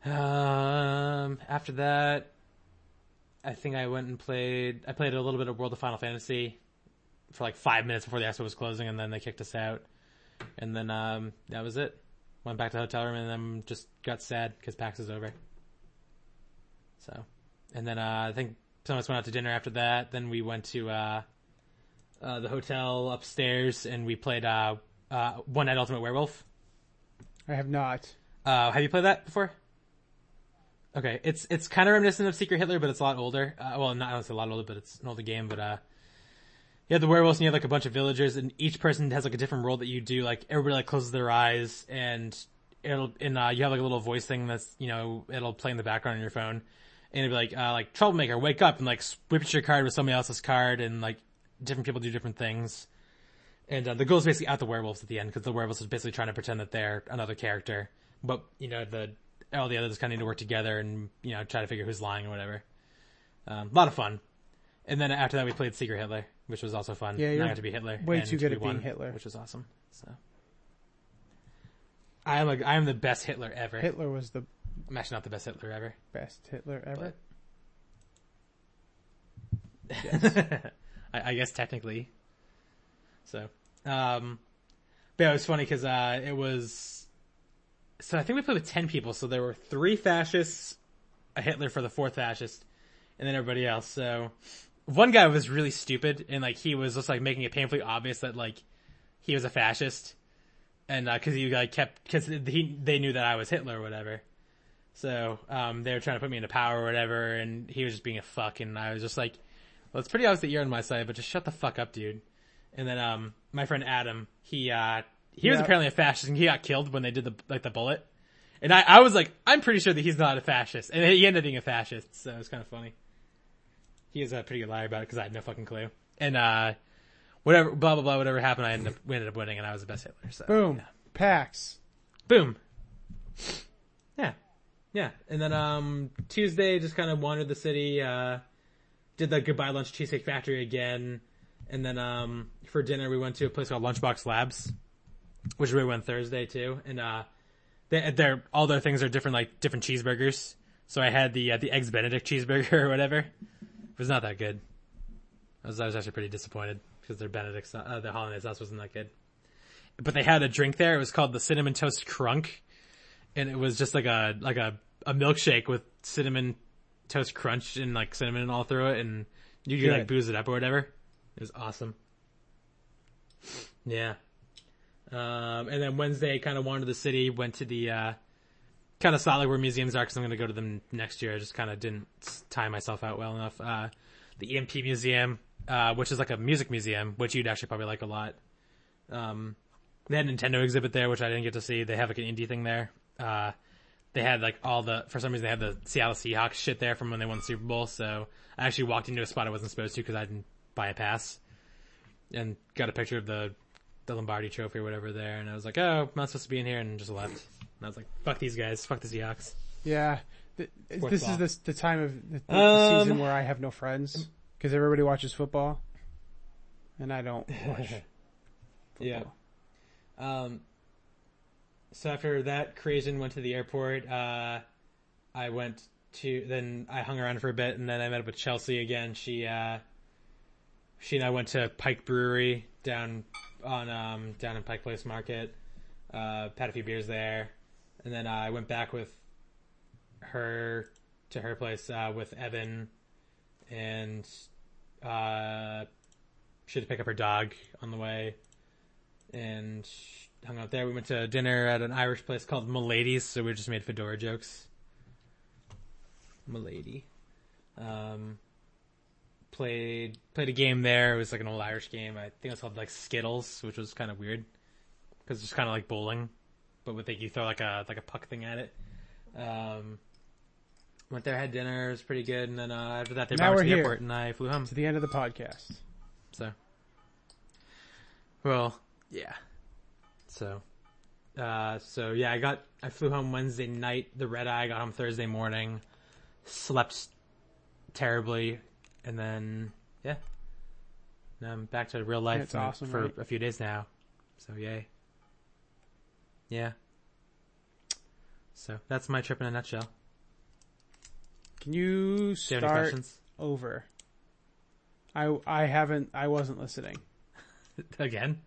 Um, after that, I think I went and played. I played a little bit of World of Final Fantasy for like five minutes before the expo was closing, and then they kicked us out. And then um, that was it. Went back to the hotel room, and then just got sad because PAX is over. So, and then uh, I think some of us went out to dinner after that. Then we went to uh, uh, the hotel upstairs, and we played uh, uh, One Night Ultimate Werewolf. I have not. Uh, have you played that before? Okay, it's it's kind of reminiscent of Secret Hitler, but it's a lot older. Uh, well, not I a lot older, but it's an older game. But uh, you have the werewolves, and you have like a bunch of villagers, and each person has like a different role that you do. Like everybody like closes their eyes, and it'll and uh, you have like a little voice thing that's you know it'll play in the background on your phone, and it'll be like uh, like troublemaker, wake up, and like switch your card with somebody else's card, and like different people do different things. And uh, the goal is basically out the werewolves at the end because the werewolves is basically trying to pretend that they're another character, but you know the all the others kind of need to work together and you know try to figure who's lying or whatever. Um, a lot of fun. And then after that, we played Secret Hitler, which was also fun. Yeah, I you're got to be Hitler. way too good at being Hitler. which was awesome. So I am like I am the best Hitler ever. Hitler was the I'm actually not the best Hitler ever. best Hitler ever. But <laughs> I, I guess technically. So, um, but yeah, it was funny because uh, it was. So I think we played with ten people. So there were three fascists, a Hitler for the fourth fascist, and then everybody else. So one guy was really stupid and like he was just like making it painfully obvious that like he was a fascist, and because he like kept because he they knew that I was Hitler or whatever. So um, they were trying to put me into power or whatever, and he was just being a fuck, and I was just like, "Well, it's pretty obvious that you're on my side, but just shut the fuck up, dude." And then um, my friend Adam, he uh, he was apparently a fascist, and he got killed when they did the like the bullet. And I, I was like, I'm pretty sure that he's not a fascist, and he ended up being a fascist, so it was kind of funny. He is a pretty good liar about it because I had no fucking clue. And uh, whatever, blah blah blah, whatever happened, I ended up we ended up winning, and I was the best Hitler. So Boom. yeah. PAX. Boom. Yeah. Yeah. And then um Tuesday just kind of wandered the city, uh did the goodbye lunch cheesecake factory again. And then um for dinner we went to a place called Lunchbox Labs, which we went Thursday too. And uh they they're all their things are different like different cheeseburgers. So I had the uh, the eggs benedict cheeseburger <laughs> or whatever. It was not that good. I was I was actually pretty disappointed because their benedict uh, the hollandaise sauce wasn't that good but they had a drink there. It was called the cinnamon toast crunk, and it was just like a like a a milkshake with cinnamon toast crunch and like cinnamon all through it, and you could like booze it up or whatever. It was awesome. Yeah. Um, and then Wednesday, kind of wandered the city, went to the uh, kind of saw like where museums are because I'm going to go to them next year. I just kind of didn't tie myself out well enough. Uh, the EMP Museum, uh, which is like a music museum, which you'd actually probably like a lot. Um, they had a Nintendo exhibit there, which I didn't get to see. They have like an indie thing there. Uh, they had like all the, for some reason they had the Seattle Seahawks shit there from when they won the Super Bowl. So I actually walked into a spot I wasn't supposed to because I didn't buy a pass and got a picture of the, the Lombardi trophy or whatever there. And I was like, oh, I'm not supposed to be in here and just left. And I was like, fuck these guys. Fuck the Seahawks. Yeah. This ball. is the, the time of the, the Um, season where I have no friends because everybody watches football, and I don't watch. <laughs> Yeah. Um, so after that, Crazen went to the airport. Uh, I went to then I hung around for a bit, and then I met up with Chelsea again. She uh, she and I went to Pike Brewery down on um, down in Pike Place Market. Uh, had a few beers there, and then I went back with her to her place uh, with Evan, and uh, she had to pick up her dog on the way and hung out there. We went to dinner at an Irish place called Milady's, so we just made fedora jokes. Milady. Um, played played a game there. It was like an old Irish game. I think it was called like Skittles, which was kind of weird because it's kind of like bowling, but with like you throw like a like a puck thing at it. Um, Went there, had dinner, it was pretty good, and then uh, after that they Now brought me to the airport, and I flew home. To the end of the podcast. So, well, yeah. So, uh, so yeah, I got I flew home Wednesday night. The red eye. Got home Thursday morning. Slept terribly, and then yeah, now I'm back to real life for- awesome, for right? a few days now. So yay. Yeah. So that's my trip in a nutshell. Can you start over? I I haven't. I wasn't listening. <laughs> Again?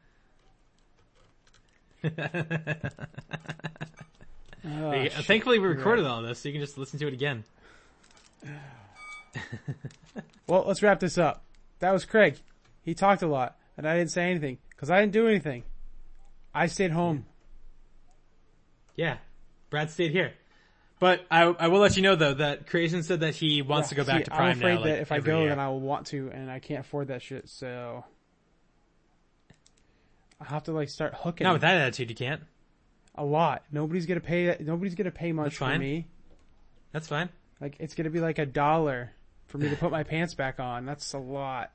Oh, Yeah. Thankfully, we recorded right. all this, so you can just listen to it again. <sighs> Well, let's wrap this up. That was Craig. He talked a lot, and I didn't say anything because I didn't do anything. I stayed home. Hmm. Yeah, Brad stayed here. But I, I will let you know though that Creation said that he wants to go back See, to Prime I'm afraid now. that like, if I go, year. then I will want to, and I can't afford that shit. So I have to like start hooking not with that attitude, you can't. a lot. Nobody's gonna pay. Nobody's gonna pay much That's for fine. me. That's fine. Like it's gonna be like a dollar for me to put my pants back on. That's a lot.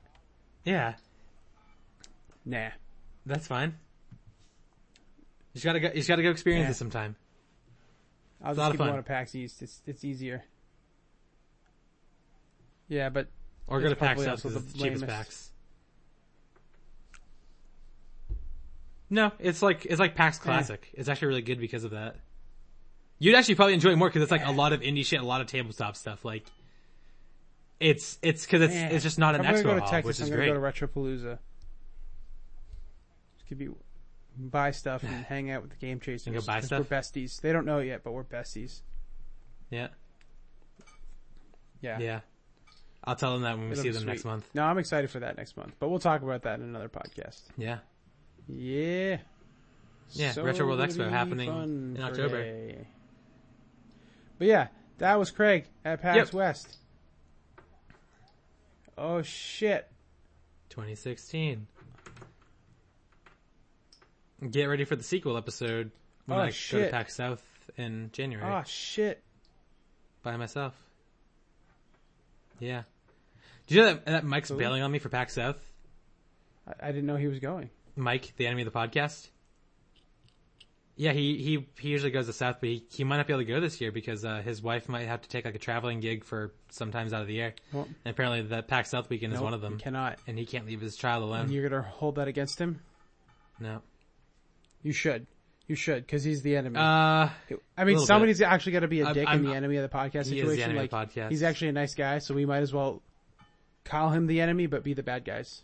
Yeah, Nah. that's fine. You just gotta go. You just gotta go experience Yeah. it sometime. I'll It's a just lot keep of going fun. to PAX East. It's it's easier. Yeah, but Or go to PAX South because the it's the cheapest lamest. PAX. No, it's like it's like PAX Classic. It's actually really good because of that. You'd actually probably enjoy it more because it's like a lot of indie shit, a lot of tabletop stuff. Like, it's it's because it's it's just not an I'm gonna expo go to hall, Texas. which is I'm great. gonna go to Retropalooza. Just could be buy stuff and <sighs> hang out with the game chasers. And go buy 'cause stuff? We're besties. They don't know it yet, but we're besties. yeah, Yeah. yeah. I'll tell them that when we It'll see be them next month. No, I'm excited for that next month, but we'll talk about that in another podcast. Yeah, Yeah. Yeah, So Retro World Expo happening in October. But yeah, that was Craig at PAX Yep. West. Oh shit. 2016. Get ready for the sequel episode when Oh, I go to shit. PAX South in January Oh shit. by myself. Yeah. Did you know that, that Mike's Cool. bailing on me for PAX South? I, I didn't know he was going. Mike, the enemy of the podcast. Yeah, he, he, he usually goes to South, but he, he might not be able to go this year because, uh, his wife might have to take like a traveling gig for sometimes out of the year. Well, And apparently the PAX South weekend is nope, one of them. You cannot. And he can't leave his child alone. And you're gonna hold that against him? no. You should. You should, because he's the enemy. Uh, I mean, somebody's actually got to be a I'm- dick I'm- in the enemy of the podcast he the situation. enemy like, of the podcast. he's actually a nice guy, so we might as well call him the enemy, but be the bad guys.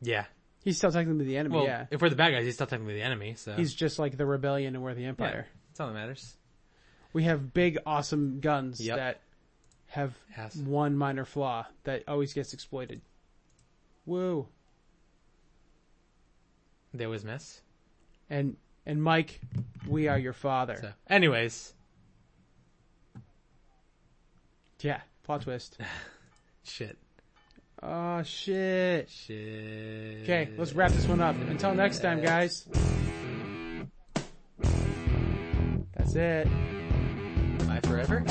Yeah. He's still technically the enemy, Well, yeah. if we're the bad guys, he's still technically the enemy, so. He's just like the rebellion and we're the yeah, empire. that's all that matters. We have big, awesome guns Yep. that have Yes. one minor flaw that always gets exploited. Woo. They always miss. And and Mike, we are your father. So, anyways, Yeah, plot twist. <laughs> shit. Oh shit. Shit. Okay, let's wrap this one up. Until next time, guys. That's it. Bye forever.